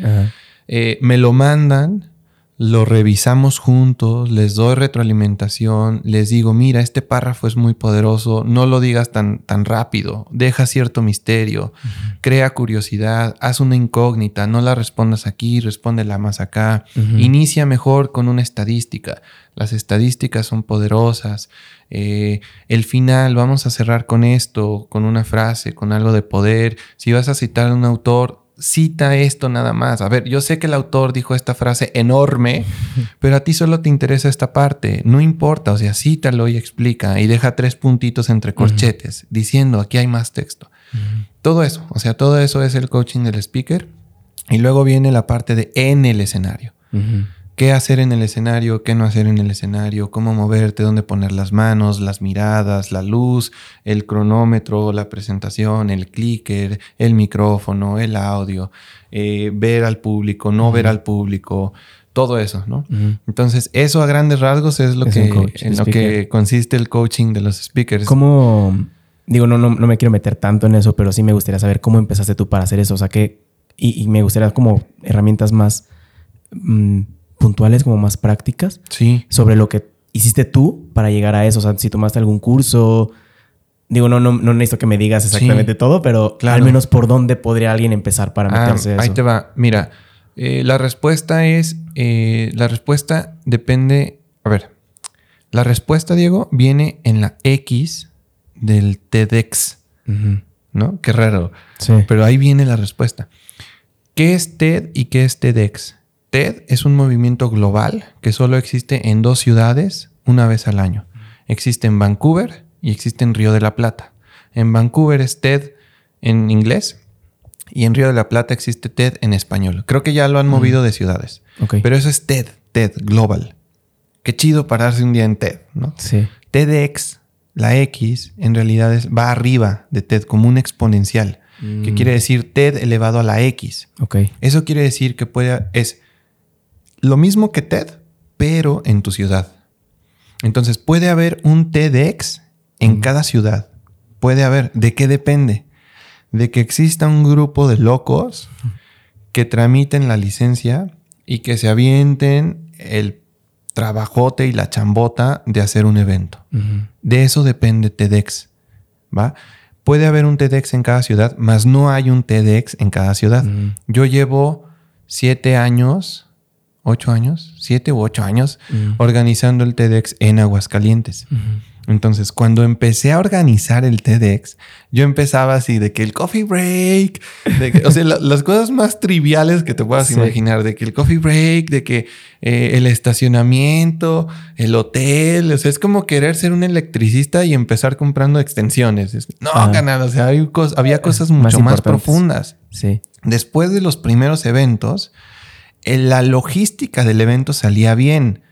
Eh, me lo mandan lo revisamos juntos, les doy retroalimentación, les digo, mira, este párrafo es muy poderoso, no lo digas tan, tan rápido, deja cierto misterio, crea curiosidad, haz una incógnita, no la respondas aquí, respóndela más acá, inicia mejor con una estadística, las estadísticas son poderosas, eh, el final, vamos a cerrar con esto, con una frase, con algo de poder, si vas a citar a un autor, cita esto nada más. A ver, yo sé que el autor dijo esta frase enorme, pero a ti solo te interesa esta parte. No importa, o sea, cítalo y explica y deja tres puntitos entre corchetes diciendo aquí hay más texto. Todo eso, o sea, todo eso es el coaching del speaker. Y luego viene la parte de en el escenario qué hacer en el escenario, qué no hacer en el escenario, cómo moverte, dónde poner las manos, las miradas, la luz, el cronómetro, la presentación, el clicker, el micrófono, el audio, eh, ver al público, no ver al público, todo eso, ¿no? Entonces, eso a grandes rasgos es lo, que, en lo que consiste el coaching de los speakers. ¿Cómo, digo, no, no, no, me quiero meter tanto en eso, pero sí me gustaría saber cómo empezaste tú para hacer eso, o sea, que, y, me gustaría como herramientas más... Mm, puntuales, como más prácticas. Sí. Sobre lo que hiciste tú para llegar a eso. O sea, si tomaste algún curso. Digo, no, no, no necesito que me digas exactamente todo, pero al menos por dónde podría alguien empezar para ah, meterse Ahí te va. Mira, eh, la respuesta es. Eh, la respuesta depende. A ver. La respuesta, Diego, viene en la X del TEDx. ¿No? Qué raro. Sí. Pero ahí viene la respuesta. ¿Qué es TED y qué es TEDx? TED es un movimiento global que solo existe en dos ciudades una vez al año. Existe en Vancouver y existe en Río de la Plata. En Vancouver es TED en inglés y en Río de la Plata existe TED en español. Creo que ya lo han movido de ciudades. Pero eso es TED, TED global. Qué chido pararse un día en TED, ¿no? Sí. TEDx, la X, en realidad es, va arriba de TED como un exponencial, que mm. quiere decir TED elevado a la X. Eso quiere decir que puede, es lo mismo que TED, pero en tu ciudad. Entonces puede haber un TEDx en cada ciudad. Puede haber. ¿De qué depende? De que exista un grupo de locos que tramiten la licencia y que se avienten el trabajote y la chambota de hacer un evento. De eso depende TEDx. ¿Va? Puede haber un TEDx en cada ciudad, mas no hay un TEDx en cada ciudad. Yo llevo siete años ocho años, siete u ocho años, organizando el TEDx en Aguascalientes. Entonces, cuando empecé a organizar el TEDx, yo empezaba así de que el coffee break, de o sea, las cosas más triviales que te puedas imaginar, de que el coffee break, de que eh, el estacionamiento, el hotel, o sea, es como querer ser un electricista y empezar comprando extensiones. No, canal, o sea, había cosas mucho más, profundas. Sí. después de los primeros eventos, eh, la logística del evento salía bien,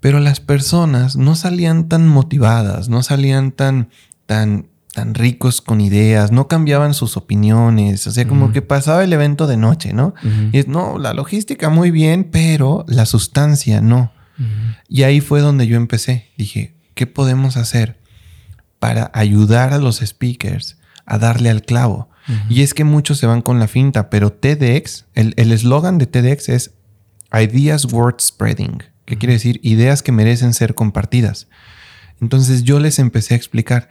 pero las personas no salían tan motivadas, no salían tan, tan, tan ricos con ideas, no cambiaban sus opiniones, o sea, como que pasaba el evento de noche, ¿no? Y es, no, la logística muy bien, pero la sustancia no. Y ahí fue donde yo empecé. Dije, ¿qué podemos hacer para ayudar a los speakers a darle al clavo? Y es que muchos se van con la finta, pero TEDx, el eslogan de TEDx es Ideas Worth Spreading, que quiere decir ideas que merecen ser compartidas. Entonces yo les empecé a explicar,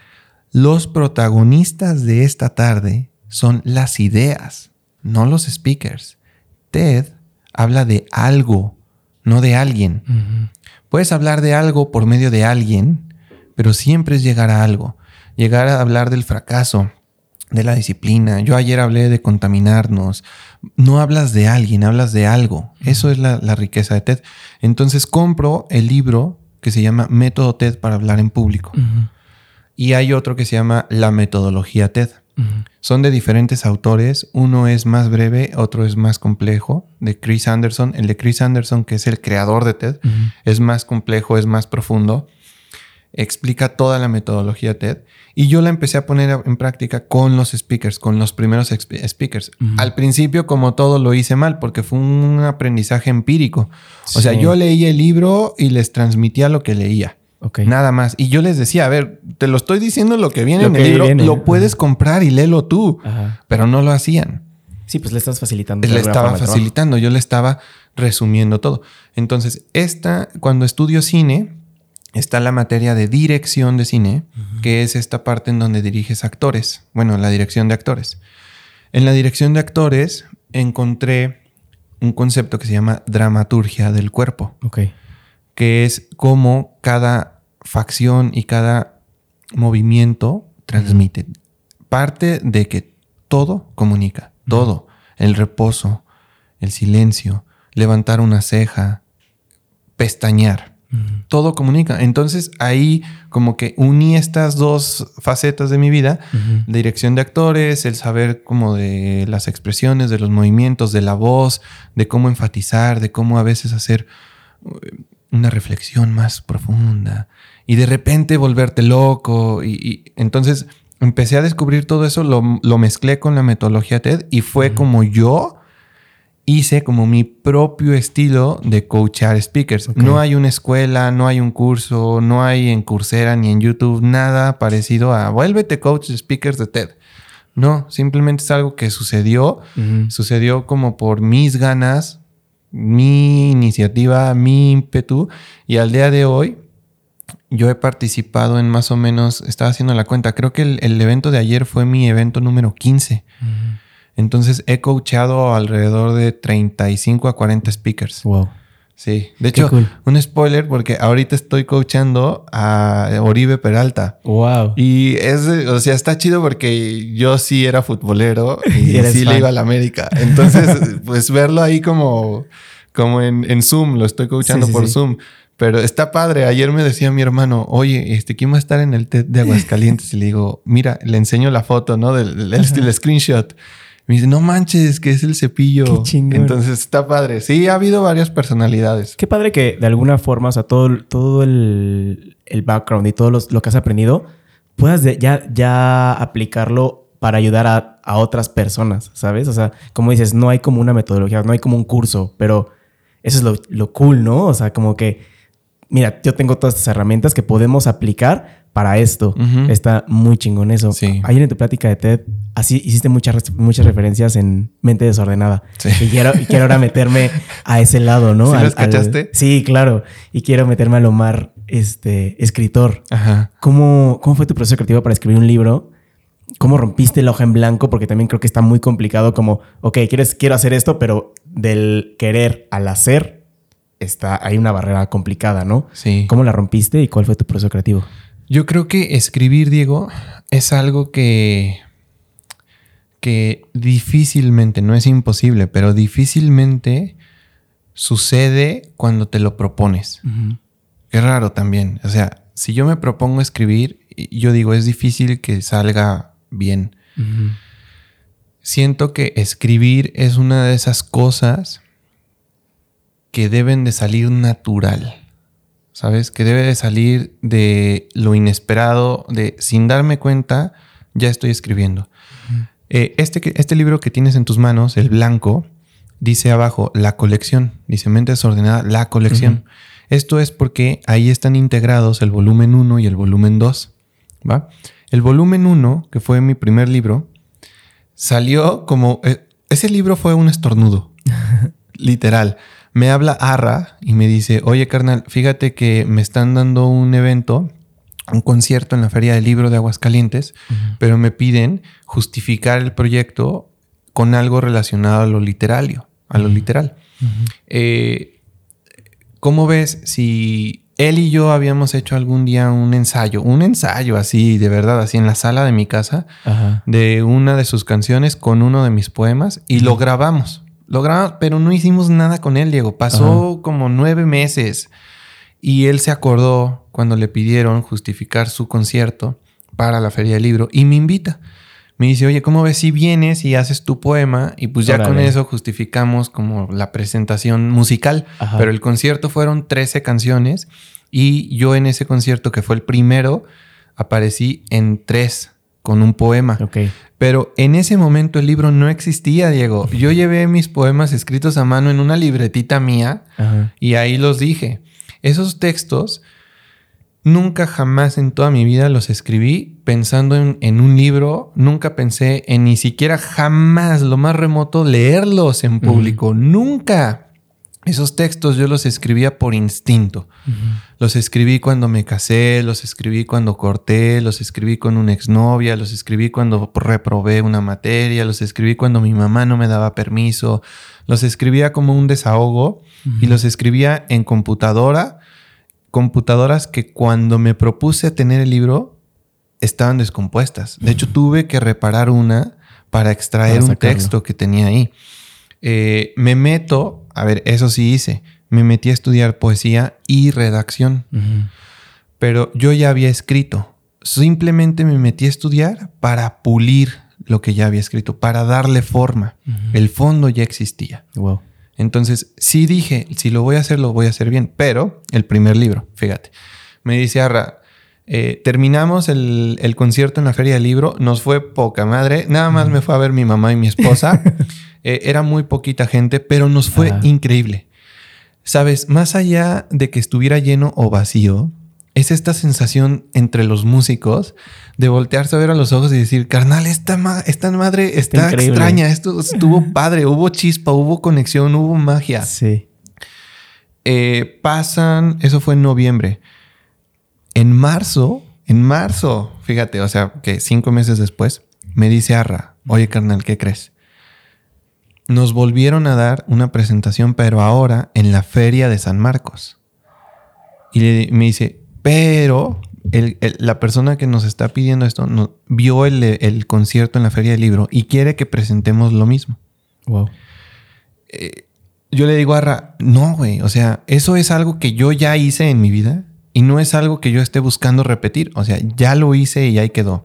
los protagonistas de esta tarde son las ideas, no los speakers. TED habla de algo, no de alguien. Puedes hablar de algo por medio de alguien, pero siempre es llegar a algo. Llegar a hablar del fracaso, de la disciplina. Yo ayer hablé de contaminarnos. No hablas de alguien, hablas de algo. Eso es la, riqueza de TED. Entonces compro el libro que se llama Método TED para hablar en público. Y hay otro que se llama La metodología TED. Son de diferentes autores. Uno es más breve, otro es más complejo, de Chris Anderson. El de Chris Anderson, que es el creador de TED, es más complejo, es más profundo explica toda la metodología TED y yo la empecé a poner en práctica con los speakers, con los primeros speakers. Al principio, como todo, lo hice mal porque fue un aprendizaje empírico. O sea, yo leía el libro y les transmitía lo que leía. Nada más. Y yo les decía, a ver, te lo estoy diciendo lo que viene en el libro, lo puedes comprar y léelo tú. Pero no lo hacían. Sí, pues le estás facilitando. Le estaba facilitando, yo le estaba resumiendo todo. Entonces, esta, cuando estudio cine, está la materia de dirección de cine, que es esta parte en donde diriges actores. Bueno, la dirección de actores. En la dirección de actores encontré un concepto que se llama dramaturgia del cuerpo. Ok. Que es cómo cada facción y cada movimiento transmite. Parte de que todo comunica. Todo. El reposo, el silencio, levantar una ceja, pestañear todo comunica. Entonces ahí como que uní estas dos facetas de mi vida, la dirección de actores, el saber como de las expresiones, de los movimientos, de la voz, de cómo enfatizar, de cómo a veces hacer eh, una reflexión más profunda y de repente volverte loco. Y, entonces empecé a descubrir todo eso, lo, lo, mezclé con la metodología TED y fue como yo hice como mi propio estilo de coachar speakers. No hay una escuela, no hay un curso, no hay en Coursera ni en YouTube nada parecido a vuélvete coach de speakers de TED. No, simplemente es algo que sucedió, sucedió como por mis ganas, mi iniciativa, mi ímpetu y al día de hoy yo he participado en más o menos, estaba haciendo la cuenta, creo que el, evento de ayer fue mi evento número 15. Entonces he coachado alrededor de 35 a 40 speakers. Wow. Sí, de hecho, un spoiler porque ahorita estoy coachando a Oribe Peralta. Wow. Y es, o sea, está chido porque yo sí era futbolero y, sí le iba a la América. Entonces, pues verlo ahí como, como en, Zoom, lo estoy coachando por Zoom. Pero está padre. Ayer me decía mi hermano, oye, este, ¿quién va a estar en el TED de Aguascalientes? Y le digo, mira, le enseño la foto, ¿no? Del, del screenshot. Me dice, no manches, que es el cepillo. Qué chingón. Entonces está padre. Sí, ha habido varias personalidades. Qué padre que de alguna forma, o sea, todo, todo el, background y todo lo que has aprendido, puedas ya, ya aplicarlo para ayudar a, otras personas, ¿sabes? O sea, como dices, no hay como una metodología, no hay como un curso, pero eso es lo, lo cool, ¿no? O sea, como que, mira, yo tengo todas estas herramientas que podemos aplicar para esto. Está muy chingón eso. Sí. Ayer en tu plática de TED, así hiciste muchas, muchas referencias en mente desordenada. Sí. Y quiero, quiero ahora meterme a ese lado, ¿no? ¿Sí cachaste? Sí, claro. Y quiero meterme a lo más este, escritor. Ajá. ¿Cómo, ¿Cómo fue tu proceso creativo para escribir un libro? ¿Cómo rompiste la hoja en blanco? Porque también creo que está muy complicado como, ok, quieres, quiero hacer esto, pero del querer al hacer está, hay una barrera complicada, ¿no? Sí. ¿Cómo la rompiste y cuál fue tu proceso creativo? Yo creo que escribir, Diego, es algo que, que difícilmente, no es imposible, pero difícilmente sucede cuando te lo propones. Qué raro también. O sea, si yo me propongo escribir, yo digo, es difícil que salga bien. siento que escribir es una de esas cosas que deben de salir natural. ¿Sabes? Que debe de salir de lo inesperado, de sin darme cuenta, ya estoy escribiendo. Eh, este, este libro que tienes en tus manos, el blanco, dice abajo la colección, dice mente desordenada, la colección. Esto es porque ahí están integrados el volumen 1 y el volumen 2. ¿va? El volumen 1, que fue mi primer libro, salió como... Eh, ese libro fue un estornudo, literal me habla Arra y me dice, oye carnal, fíjate que me están dando un evento, un concierto en la Feria del Libro de Aguascalientes, pero me piden justificar el proyecto con algo relacionado a lo literario, a lo literal. Eh, ¿Cómo ves si él y yo habíamos hecho algún día un ensayo, un ensayo así, de verdad, así en la sala de mi casa, de una de sus canciones con uno de mis poemas y lo grabamos? Lo grabamos, pero no hicimos nada con él, Diego. Pasó como nueve meses y él se acordó cuando le pidieron justificar su concierto para la Feria del Libro y me invita. Me dice, oye, ¿cómo ves si vienes y haces tu poema? Y pues ya con eso justificamos como la presentación musical. Pero el concierto fueron 13 canciones y yo en ese concierto, que fue el primero, aparecí en tres con un poema. Pero en ese momento el libro no existía, Diego. Yo llevé mis poemas escritos a mano en una libretita mía y ahí los dije. Esos textos nunca jamás en toda mi vida los escribí pensando en, un libro. Nunca pensé en ni siquiera jamás lo más remoto leerlos en público. Nunca. Esos textos yo los escribía por instinto. Los escribí cuando me casé, los escribí cuando corté, los escribí con una exnovia, los escribí cuando reprobé una materia, los escribí cuando mi mamá no me daba permiso. Los escribía como un desahogo y los escribía en computadora, computadoras que cuando me propuse tener el libro estaban descompuestas. De hecho, tuve que reparar una para extraer un texto que tenía ahí. Eh, me meto a ver, eso sí hice. Me metí a estudiar poesía y redacción. Pero yo ya había escrito. Simplemente me metí a estudiar para pulir lo que ya había escrito, para darle forma. El fondo ya existía. Wow. Entonces, sí dije, si lo voy a hacer, lo voy a hacer bien. Pero el primer libro, fíjate, me dice Arra, eh, terminamos el, concierto en la Feria del Libro, nos fue poca madre, nada más me fue a ver mi mamá y mi esposa. Eh, era muy poquita gente, pero nos fue increíble. Sabes, más allá de que estuviera lleno o vacío, es esta sensación entre los músicos de voltearse a ver a los ojos y decir, carnal, esta, esta madre está extraña, esto estuvo padre, hubo chispa, hubo conexión, hubo magia. Sí. Eh, pasan, eso fue en noviembre. En marzo, en marzo, fíjate, o sea, que cinco meses después, me dice Arra, oye carnal, ¿qué crees? Nos volvieron a dar una presentación, pero ahora en la feria de San Marcos. Y me dice, pero la persona que nos está pidiendo esto no, vio el, concierto en la feria del libro y quiere que presentemos lo mismo. Wow. Eh, yo le digo a Ra, no, güey, o sea, eso es algo que yo ya hice en mi vida y no es algo que yo esté buscando repetir. O sea, ya lo hice y ahí quedó.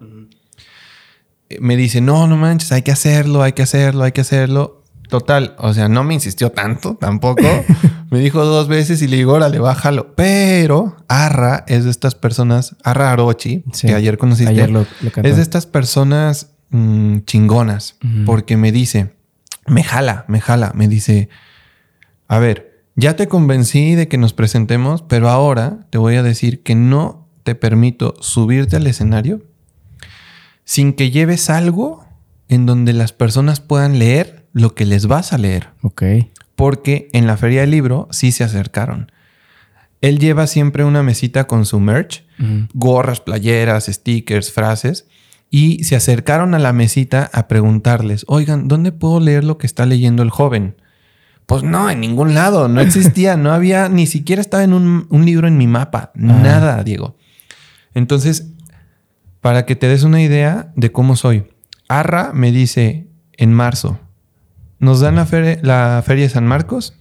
Me dice, no, no manches, hay que hacerlo, hay que hacerlo, hay que hacerlo. Total, o sea, no me insistió tanto tampoco. me dijo dos veces y le digo, órale, bájalo. Pero Arra es de estas personas, Arra Arochi, que ayer conociste. Ayer lo, es de estas personas mm, chingonas, porque me dice, me jala, me jala, me dice, a ver, ya te convencí de que nos presentemos, pero ahora te voy a decir que no te permito subirte al escenario sin que lleves algo en donde las personas puedan leer lo que les vas a leer. Ok. Porque en la feria del libro sí se acercaron. Él lleva siempre una mesita con su merch, gorras, playeras, stickers, frases, y se acercaron a la mesita a preguntarles, oigan, ¿dónde puedo leer lo que está leyendo el joven? Pues no, en ningún lado, no existía, no había, ni siquiera estaba en un, libro en mi mapa, nada, Diego. Entonces, para que te des una idea de cómo soy, Arra me dice en marzo, nos dan la, la feria de San Marcos,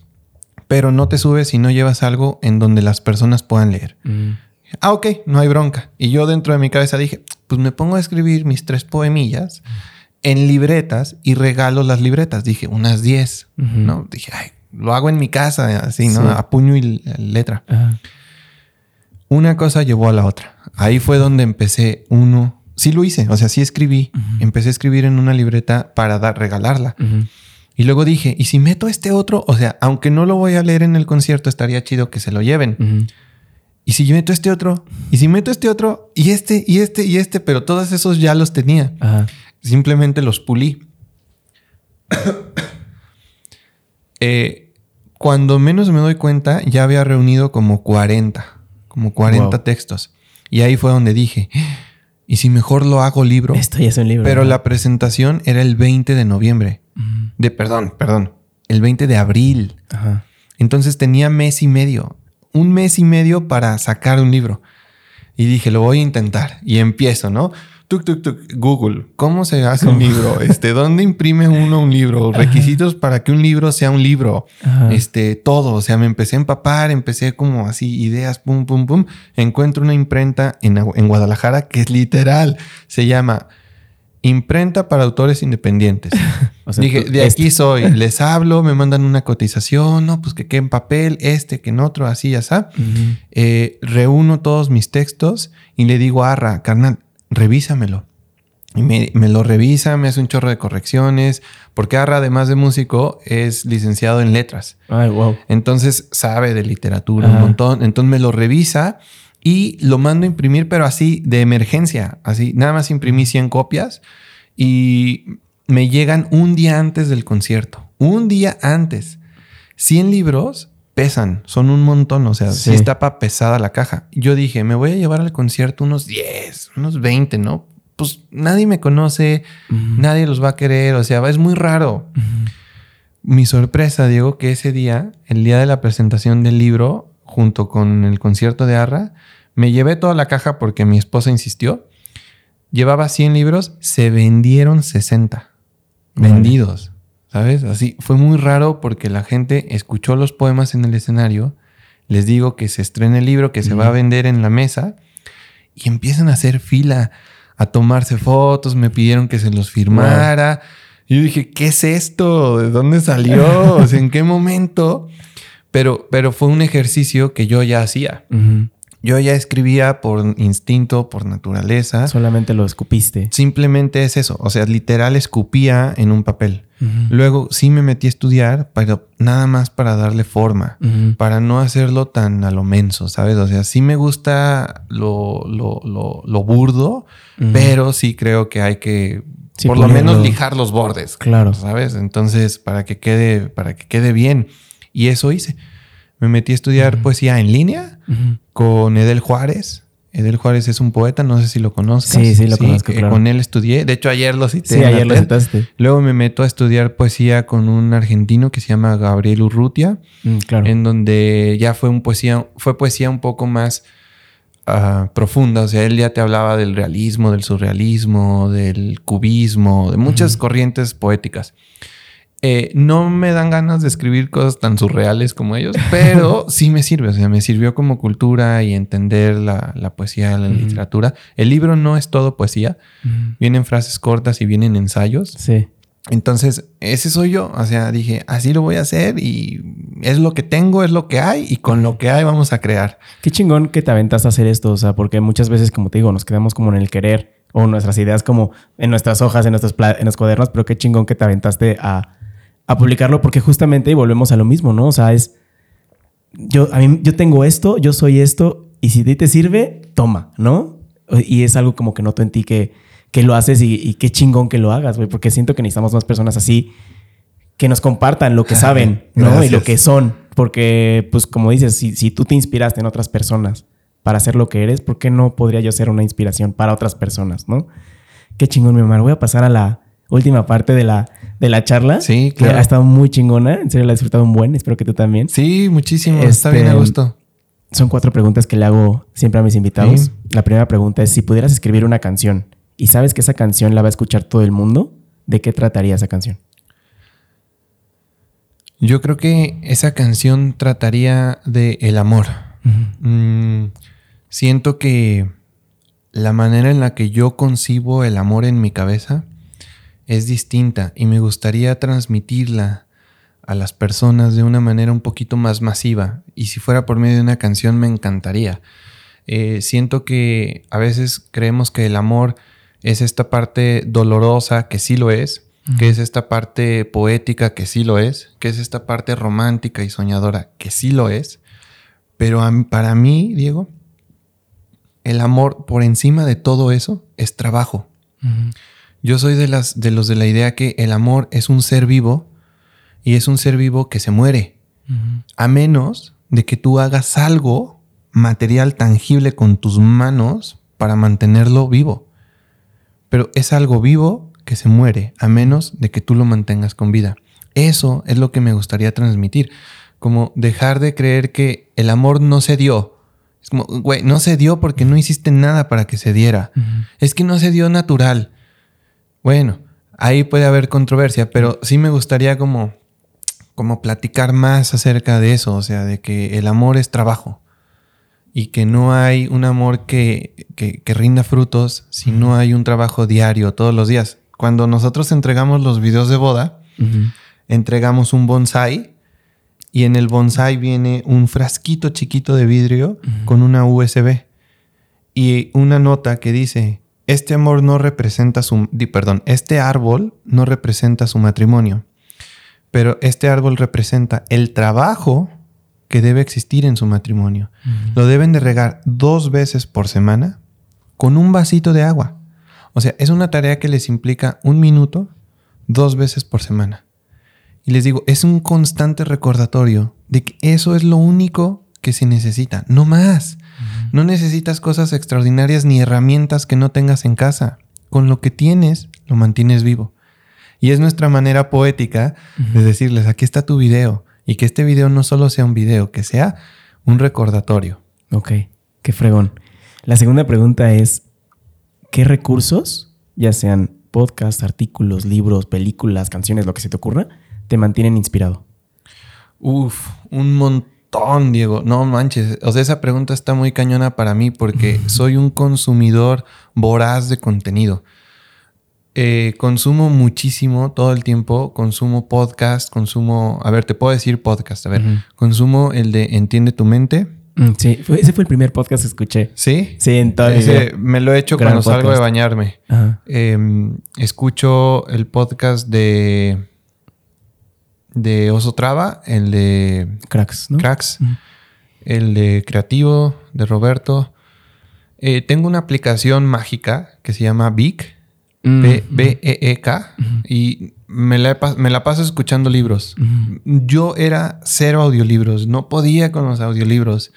pero no te subes si no llevas algo en donde las personas puedan leer. Mm. Ah, ok, no hay bronca. Y yo dentro de mi cabeza dije, pues me pongo a escribir mis tres poemillas en libretas y regalo las libretas. Dije, unas 10, ¿no? Dije, ay, lo hago en mi casa, así, ¿no? A puño y letra. Una cosa llevó a la otra. Ahí fue donde empecé uno. Sí lo hice, o sea, sí escribí. Empecé a escribir en una libreta para dar, regalarla. Y luego dije, ¿y si meto este otro? O sea, aunque no lo voy a leer en el concierto, estaría chido que se lo lleven. ¿Y si yo meto este otro? ¿Y si meto este otro? Y este, y este, y este, pero todos esos ya los tenía. Simplemente los pulí. Eh, cuando menos me doy cuenta, ya había reunido como 40, como 40 textos. Y ahí fue donde dije, ¿y si mejor lo hago libro? Esto ya es un libro. Pero la presentación era el 20 de noviembre. De, perdón, perdón, el 20 de abril. Entonces tenía mes y medio un mes y medio para sacar un libro. Y dije, lo voy a intentar. Y empiezo, ¿no? Tuk, tuk, tuk. Google, ¿cómo se hace un libro? Este, ¿dónde imprime uno un libro? Requisitos para que un libro sea un libro. Este, todo. O sea, me empecé a empapar, empecé como así, ideas, pum, pum, pum. Encuentro una imprenta en, en Guadalajara que es literal. Se llama Imprenta para autores independientes. Dije, de aquí este. soy. Les hablo, me mandan una cotización, no, pues que quede en papel, este, que en otro, así, ya está. Eh, reúno todos mis textos y le digo a Arra, carnal, revísamelo. Y me, lo revisa, me hace un chorro de correcciones, porque Arra, además de músico, es licenciado en letras. Ay, wow. Entonces sabe de literatura un montón. Entonces me lo revisa y lo mando a imprimir, pero así de emergencia. Así, nada más imprimí 100 copias y me llegan un día antes del concierto. Un día antes. 100 libros pesan, son un montón. O sea, sí. está para pesada la caja. Yo dije, me voy a llevar al concierto unos 10, unos 20, ¿no? Pues nadie me conoce, nadie los va a querer. O sea, es muy raro. Mi sorpresa, Diego, que ese día, el día de la presentación del libro, junto con el concierto de Arra, me llevé toda la caja porque mi esposa insistió. Llevaba 100 libros, se vendieron 60 vendidos, ¿sabes? Así fue muy raro porque la gente escuchó los poemas en el escenario, les digo que se estrena el libro, que se va a vender en la mesa y empiezan a hacer fila, a tomarse fotos, me pidieron que se los firmara. Y yo dije, ¿qué es esto? ¿De dónde salió? ¿en qué momento? Pero, pero fue un ejercicio que yo ya hacía. Yo ya escribía por instinto, por naturaleza. Solamente lo escupiste. Simplemente es eso. O sea, literal escupía en un papel. Luego sí me metí a estudiar, pero nada más para darle forma, para no hacerlo tan a lo menso, ¿sabes? O sea, sí me gusta lo, lo, lo, burdo, pero sí creo que hay que por lo menos lijar los bordes. Claro. ¿Sabes? Entonces, para que quede, para que quede bien. Y eso hice. Me metí a estudiar poesía en línea con Edel Juárez. Edel Juárez es un poeta, no sé si lo conozcas. Sí, sí, lo conozco. Eh, con él estudié. De hecho, ayer lo cité. Sí, ayer lo citaste. Luego me meto a estudiar poesía con un argentino que se llama Gabriel Urrutia. Mm, claro. En donde ya fue un poesía, fue poesía un poco más ah, profunda. O sea, él ya te hablaba del realismo, del surrealismo, del cubismo, de muchas corrientes poéticas. Eh, no me dan ganas de escribir cosas tan surreales como ellos, pero sí me sirve. O sea, me sirvió como cultura y entender la, poesía, la literatura. El libro no es todo poesía. Vienen frases cortas y vienen ensayos. Sí. Entonces, ese soy yo. O sea, dije, así lo voy a hacer y es lo que tengo, es lo que hay y con lo que hay vamos a crear. Qué chingón que te aventas a hacer esto. O sea, porque muchas veces, como te digo, nos quedamos como en el querer o nuestras ideas como en nuestras hojas, en nuestros, en los cuadernos, pero qué chingón que te aventaste a a publicarlo porque justamente volvemos a lo mismo, ¿no? O sea, es yo a mí yo tengo esto, yo soy esto y si te sirve, toma, ¿no? Y es algo como que noto en ti que, que lo haces y, qué chingón que lo hagas, güey, porque siento que necesitamos más personas así que nos compartan lo que saben, ¿no? Y lo que son, porque pues como dices, si, si tú te inspiraste en otras personas para ser lo que eres, ¿por qué no podría yo ser una inspiración para otras personas, ¿no? Qué chingón, mi mamá. Voy a pasar a la última parte de la, de la charla. Sí, claro. Que ha estado muy chingona. En serio, la he disfrutado un buen. Espero que tú también. Sí, muchísimo. Está bien a este, gusto. Son cuatro preguntas que le hago siempre a mis invitados. La primera pregunta es, si pudieras escribir una canción y sabes que esa canción la va a escuchar todo el mundo, ¿de qué trataría esa canción? Yo creo que esa canción trataría de el amor. Mm, siento que la manera en la que yo concibo el amor en mi cabeza es distinta y me gustaría transmitirla a las personas de una manera un poquito más masiva. Y si fuera por medio de una canción me encantaría. Eh, siento que a veces creemos que el amor es esta parte dolorosa, que sí lo es, que es esta parte poética, que sí lo es, que es esta parte romántica y soñadora, que sí lo es. Pero para mí, Diego, el amor por encima de todo eso es trabajo. Yo soy de, las, de los de la idea que el amor es un ser vivo y es un ser vivo que se muere. A menos de que tú hagas algo material tangible con tus manos para mantenerlo vivo. Pero es algo vivo que se muere, a menos de que tú lo mantengas con vida. Eso es lo que me gustaría transmitir. Como dejar de creer que el amor no se dio. Es como, güey, no se dio porque no hiciste nada para que se diera. Es que no se dio natural. Bueno, ahí puede haber controversia, pero sí me gustaría como, como platicar más acerca de eso, o sea, de que el amor es trabajo y que no hay un amor que, que, rinda frutos si no hay un trabajo diario todos los días. Cuando nosotros entregamos los videos de boda, entregamos un bonsai y en el bonsai viene un frasquito chiquito de vidrio con una USB y una nota que dice este amor no representa su, perdón, este árbol no representa su matrimonio, pero este árbol representa el trabajo que debe existir en su matrimonio. Lo deben de regar dos veces por semana con un vasito de agua. O sea, es una tarea que les implica un minuto dos veces por semana. Y les digo, es un constante recordatorio de que eso es lo único que se necesita, no más. No necesitas cosas extraordinarias ni herramientas que no tengas en casa. Con lo que tienes, lo mantienes vivo. Y es nuestra manera poética de decirles, aquí está tu video. Y que este video no solo sea un video, que sea un recordatorio. Ok, qué fregón. La segunda pregunta es, ¿qué recursos, ya sean podcasts, artículos, libros, películas, canciones, lo que se te ocurra, te mantienen inspirado? Uf, un montón Diego. No manches. O sea, esa pregunta está muy cañona para mí porque soy un consumidor voraz de contenido. Eh, consumo muchísimo todo el tiempo. Consumo podcast, consumo. A ver, te puedo decir podcast. A ver, consumo el de Entiende tu mente. Mm, sí, ese fue el primer podcast que escuché. ¿Sí? Sí, en todo ese Me lo he hecho cuando salgo de bañarme. Em, escucho el podcast de de Oso Traba, el de Cracks, ¿no? Cracks, el de Creativo, de Roberto. Eh, tengo una aplicación mágica que se llama Vic, B-E-E-K, y me la, me la, paso escuchando libros. Yo era cero audiolibros, no podía con los audiolibros.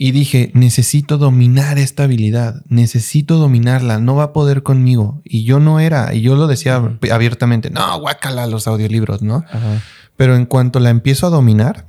Y dije, necesito dominar esta habilidad, necesito dominarla, no va a poder conmigo. Y yo no era, y yo lo decía abiertamente, no, guácala los audiolibros, ¿no? Pero en cuanto la empiezo a dominar,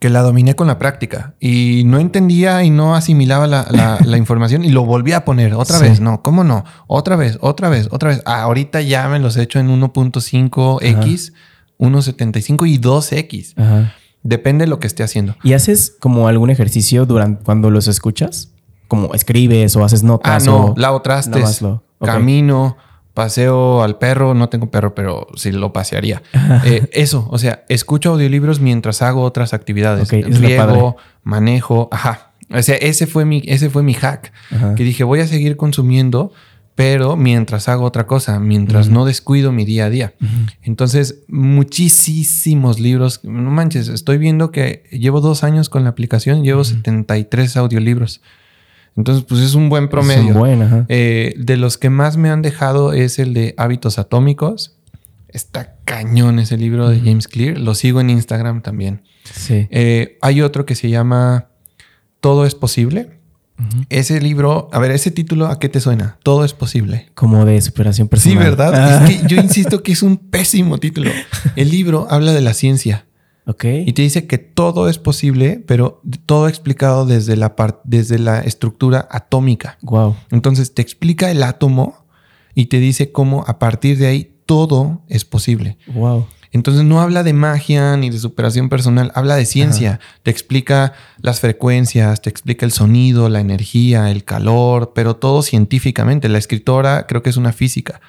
que la dominé con la práctica y no entendía y no asimilaba la, información y lo volví a poner otra vez. No, ¿cómo no? Otra vez, otra vez, otra vez. ahorita ya me los he hecho en 1.5X, 1.75 y 2X. Ajá. Depende de lo que esté haciendo. ¿Y haces como algún ejercicio durante cuando los escuchas? Como escribes o haces notas. Ah, no, lavo trastes, camino, paseo al perro. No tengo perro, pero sí lo pasearía. Eh, eso, o sea, escucho audiolibros mientras hago otras actividades. Riego, manejo, ajá. O sea, ese fue mi, ese fue mi hack. Que dije, voy a seguir consumiendo pero mientras hago otra cosa, mientras no descuido mi día a día. Entonces, muchísimos libros. No manches, estoy viendo que llevo dos años con la aplicación, llevo 73 audiolibros. Entonces, pues es un buen promedio. Eh, de los que más me han dejado es el de Hábitos Atómicos. Está cañón ese libro de James Clear. Lo sigo en Instagram también. Sí. Eh, hay otro que se llama Todo es posible ese libro, a ver, ese título, ¿a qué te suena? Todo es posible. Como de superación personal. Sí, ¿verdad? Es que yo insisto que es un pésimo título. El libro habla de la ciencia. Ok. Y te dice que todo es posible, pero todo explicado desde la, desde la estructura atómica. Wow. Entonces te explica el átomo y te dice cómo a partir de ahí todo es posible. Wow. Entonces no habla de magia ni de superación personal, habla de ciencia. Te explica las frecuencias, te explica el sonido, la energía, el calor, pero todo científicamente. La escritora creo que es una física.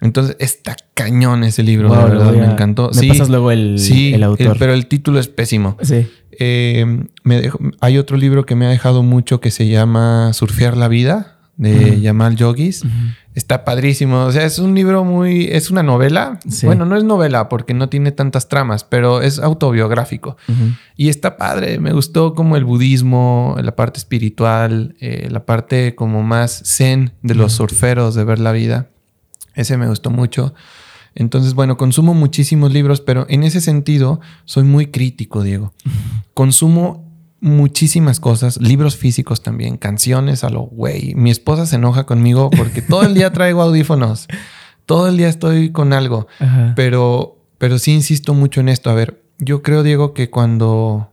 Entonces está cañón ese libro, la verdad, me encantó. Me pasas luego el, el autor. pero el título es pésimo. Sí. Eh, me hay otro libro que me ha dejado mucho que se llama Surfear la vida de Yamal Yogis. Está padrísimo. O sea, es un libro muy. Es una novela. Bueno, no es novela porque no tiene tantas tramas, pero es autobiográfico. Y está padre. Me gustó como el budismo, la parte espiritual, eh, la parte como más zen de los surferos de ver la vida. Ese me gustó mucho. Entonces, bueno, consumo muchísimos libros, pero en ese sentido soy muy crítico, Diego. Consumo muchísimas cosas, libros físicos también, canciones a lo güey. Mi esposa se enoja conmigo porque todo el día traigo audífonos, todo el día estoy con algo, pero, pero sí insisto mucho en esto. A ver, yo creo, Diego, que cuando,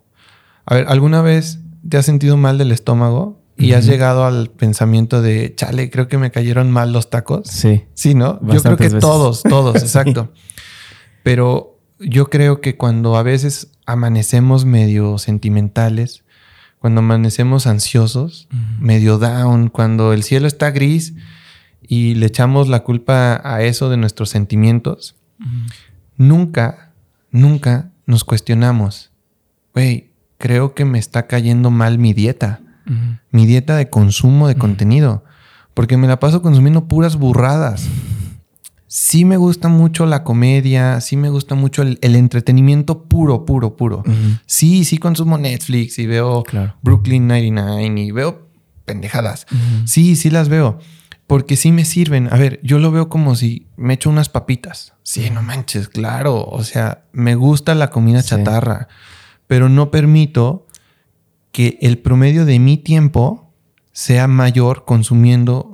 a ver, ¿alguna vez te has sentido mal del estómago? Y has llegado al pensamiento de, chale, creo que me cayeron mal los tacos. Sí. Sí, ¿no? yo creo que todos, todos, exacto. Pero yo creo que cuando a veces amanecemos medio sentimentales, cuando amanecemos ansiosos, medio down, cuando el cielo está gris y le echamos la culpa a eso de nuestros sentimientos, nunca, nunca nos cuestionamos, güey, creo que me está cayendo mal mi dieta, mi dieta de consumo de contenido, porque me la paso consumiendo puras burradas sí me gusta mucho la comedia, sí me gusta mucho el, entretenimiento puro, puro, puro. Sí, sí consumo Netflix y veo Brooklyn 99 y veo pendejadas. Sí, sí las veo. Porque sí me sirven. A ver, yo lo veo como si me echo unas papitas. Sí, no manches, claro. O sea, me gusta la comida chatarra, pero no permito que el promedio de mi tiempo sea mayor consumiendo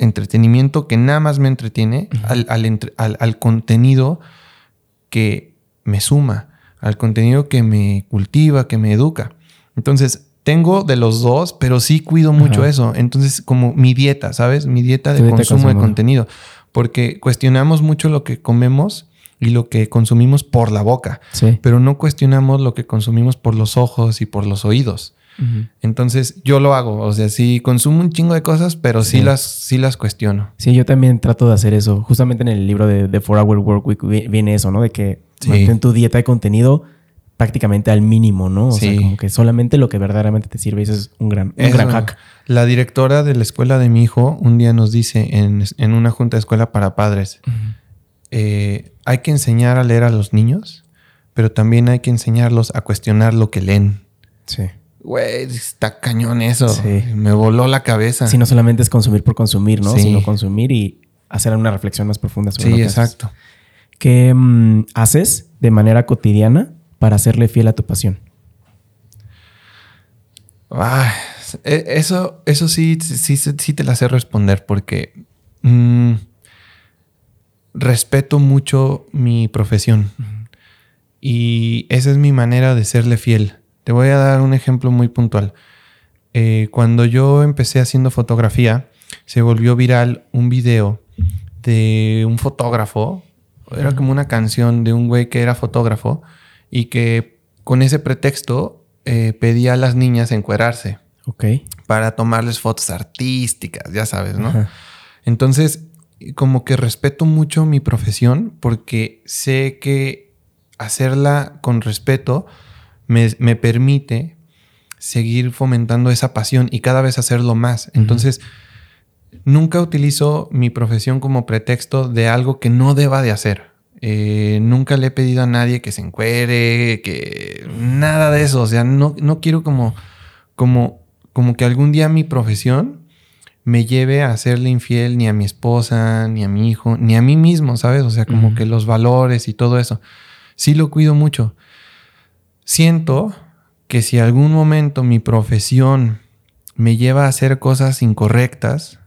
entretenimiento que nada más me entretiene al, contenido que me suma, al contenido que me cultiva, que me educa. Entonces, tengo de los dos, pero sí cuido mucho eso. Entonces, como mi dieta, ¿sabes? Mi dieta de consumo de contenido. Porque cuestionamos mucho lo que comemos y lo que consumimos por la boca, pero no cuestionamos lo que consumimos por los ojos y por los oídos. Entonces yo lo hago, o sea, sí consumo un chingo de cosas, pero sí, las, sí las cuestiono. Sí, yo también trato de hacer eso. Justamente en el libro de, The 4 Hour Work Week viene eso, ¿no? De que mantén tu dieta de contenido prácticamente al mínimo, ¿no? O sea, como que solamente lo que verdaderamente te sirve. Eso es un gran, un gran hack. La directora de la escuela de mi hijo un día nos dice en, una junta de escuela para padres, eh, hay que enseñar a leer a los niños, pero también hay que enseñarlos a cuestionar lo que leen. Sí. Güey, está cañón eso. Me voló la cabeza. Sí, no solamente es consumir por consumir, ¿no? Sino consumir y hacer una reflexión más profunda sobre sí, que exacto. ¿Qué mm, haces de manera cotidiana para serle fiel a tu pasión? Ah, eso, eso sí, sí, sí te la sé responder porque mm, respeto mucho mi profesión. Y esa es mi manera de serle fiel. Te voy a dar un ejemplo muy puntual. Eh, cuando yo empecé haciendo fotografía, se volvió viral un video de un fotógrafo. Era como una canción de un güey que era fotógrafo y que con ese pretexto eh, pedía a las niñas encuerarse. Ok. Para tomarles fotos artísticas, ya sabes, ¿no? Entonces, como que respeto mucho mi profesión porque sé que hacerla con respeto me, permite seguir fomentando esa pasión y cada vez hacerlo más. Entonces, nunca utilizo mi profesión como pretexto de algo que no deba de hacer. Eh, nunca le he pedido a nadie que se encuere, que nada de eso. O sea, no, no quiero como, como, como que algún día mi profesión me lleve a serle infiel ni a mi esposa, ni a mi hijo, ni a mí mismo, ¿sabes? O sea, como que los valores y todo eso. Sí lo cuido mucho. Siento que si algún momento mi profesión me lleva a hacer cosas incorrectas,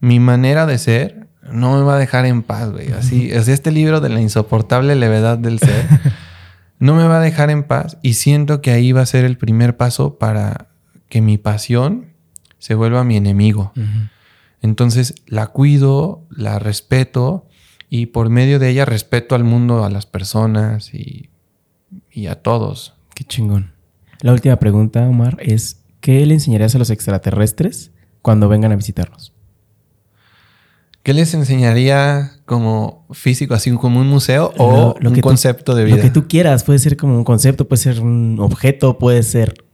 mi manera de ser no me va a dejar en paz, güey. Así, es este libro de la insoportable levedad del ser no me va a dejar en paz y siento que ahí va a ser el primer paso para que mi pasión se vuelva mi enemigo. Entonces la cuido, la respeto y por medio de ella respeto al mundo, a las personas y, y a todos. Qué chingón. La última pregunta, Omar, es ¿qué le enseñarías a los extraterrestres cuando vengan a visitarnos? ¿Qué les enseñaría como físico, así como un museo o un concepto de vida? Lo que tú quieras, puede ser como un concepto, puede ser un objeto, puede ser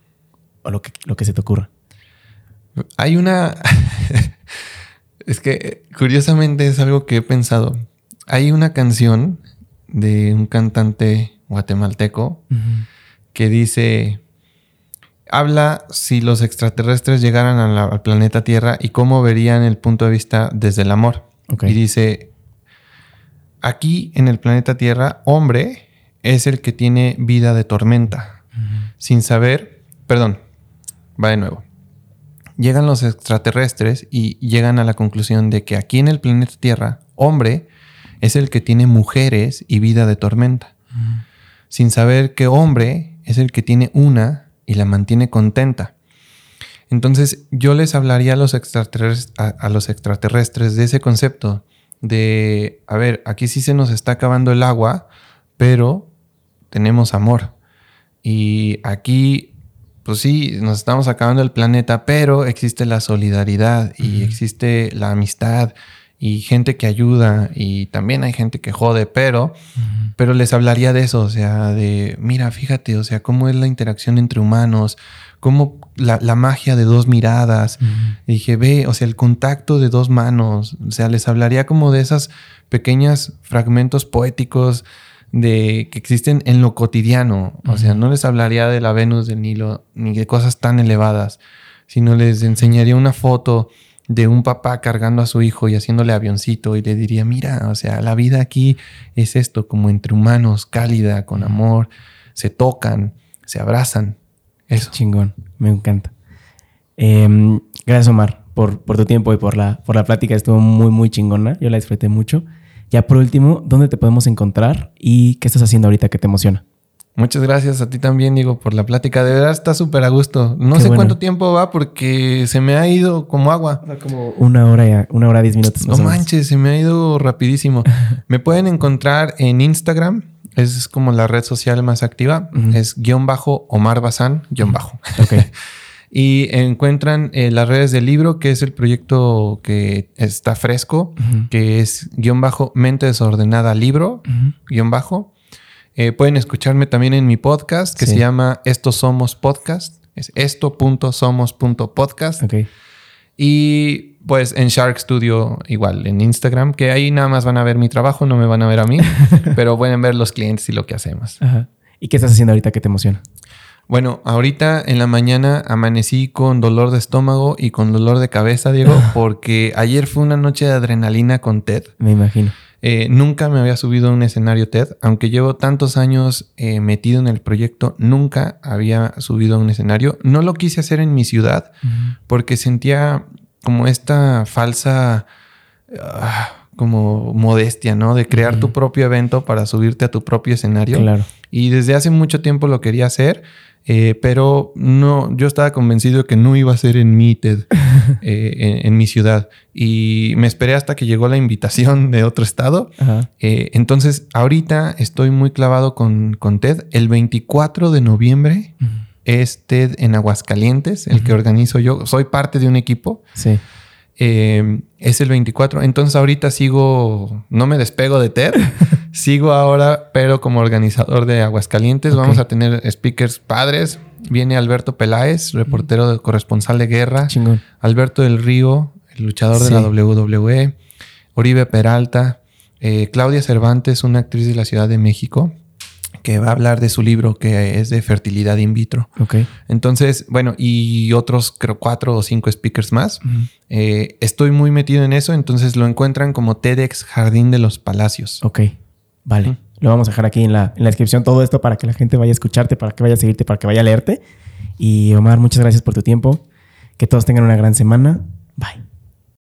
lo que, lo que se te ocurra. Hay una... es que curiosamente es algo que he pensado. Hay una canción de un cantante guatemalteco que dice, habla si los extraterrestres llegaran al planeta Tierra y cómo verían el punto de vista desde el amor. Y dice, aquí en el planeta Tierra, hombre es el que tiene vida de tormenta, sin saber, perdón, va de nuevo. Llegan los extraterrestres y llegan a la conclusión de que aquí en el planeta Tierra, hombre es el que tiene mujeres y vida de tormenta, sin saber que hombre es el que tiene una y la mantiene contenta. Entonces yo les hablaría a los, extraterrestres, a, los extraterrestres de ese concepto de, a ver, aquí sí se nos está acabando el agua, pero tenemos amor. Y aquí, pues sí, nos estamos acabando el planeta, pero existe la solidaridad y existe la amistad y gente que ayuda y también hay gente que jode, pero, pero les hablaría de eso, o sea, de, mira, fíjate, o sea, cómo es la interacción entre humanos, cómo la, magia de dos miradas. dije, ve, o sea, el contacto de dos manos, o sea, les hablaría como de esos pequeños fragmentos poéticos de que existen en lo cotidiano, o sea, no les hablaría de la Venus del Nilo ni de cosas tan elevadas, sino les enseñaría una foto de un papá cargando a su hijo y haciéndole avioncito y le diría, mira, o sea, la vida aquí es esto, como entre humanos, cálida, con amor, se tocan, se abrazan. Eso. Chingón, me encanta. Em, gracias, Omar, por, por, tu tiempo y por la, por la plática. Estuvo muy, muy chingona. Yo la disfruté mucho. Ya por último, ¿dónde te podemos encontrar y qué estás haciendo ahorita que te emociona? Muchas gracias a ti también, Diego, por la plática. De verdad está súper a gusto. No sé cuánto tiempo va porque se me ha ido como agua. Como una hora, ya, una hora, diez minutos. no manches, se me ha ido rapidísimo. me pueden encontrar en Instagram. Es como la red social más activa. Es guion bajo Omar Bazán, guion bajo. y encuentran eh, las redes del libro, que es el proyecto que está fresco, que es guion bajo mente desordenada libro, guion bajo. Eh, pueden escucharme también en mi podcast que se llama Esto Somos Podcast. Es esto.somos.podcast. Okay. Y pues en Shark Studio igual, en Instagram, que ahí nada más van a ver mi trabajo, no me van a ver a mí, pero pueden ver los clientes y lo que hacemos. ¿Y qué estás haciendo ahorita que te emociona? Bueno, ahorita en la mañana amanecí con dolor de estómago y con dolor de cabeza, Diego, porque ayer fue una noche de adrenalina con Ted. Me imagino. Eh, nunca me había subido a un escenario TED, aunque llevo tantos años eh, metido en el proyecto, nunca había subido a un escenario. No lo quise hacer en mi ciudad porque sentía como esta falsa, ah, como modestia, ¿no? De crear tu propio evento para subirte a tu propio escenario. Claro. Y desde hace mucho tiempo lo quería hacer eh, pero no, yo estaba convencido de que no iba a ser en mi TED, eh, en, mi ciudad. Y me esperé hasta que llegó la invitación de otro estado. Eh, entonces, ahorita estoy muy clavado con, con, TED. El 24 de noviembre es TED en Aguascalientes, el que organizo yo. Soy parte de un equipo. Sí. Es el 24. Entonces ahorita sigo, no me despego de TED. Sigo ahora, pero como organizador de Aguascalientes. Vamos a tener speakers padres. Viene Alberto Peláez, reportero de corresponsal de guerra. Chingón. Alberto del Río, el luchador de la WWE. Oribe Peralta. Eh, Claudia Cervantes, una actriz de la Ciudad de México que va a hablar de su libro que es de fertilidad in vitro. Ok. Entonces, bueno, y otros creo cuatro o cinco speakers más. Eh, estoy muy metido en eso, entonces lo encuentran como TEDx Jardín de los Palacios. Ok. Vale. Lo vamos a dejar aquí en la, en la descripción todo esto para que la gente vaya a escucharte, para que vaya a seguirte, para que vaya a leerte. Y Omar, muchas gracias por tu tiempo. Que todos tengan una gran semana. Bye.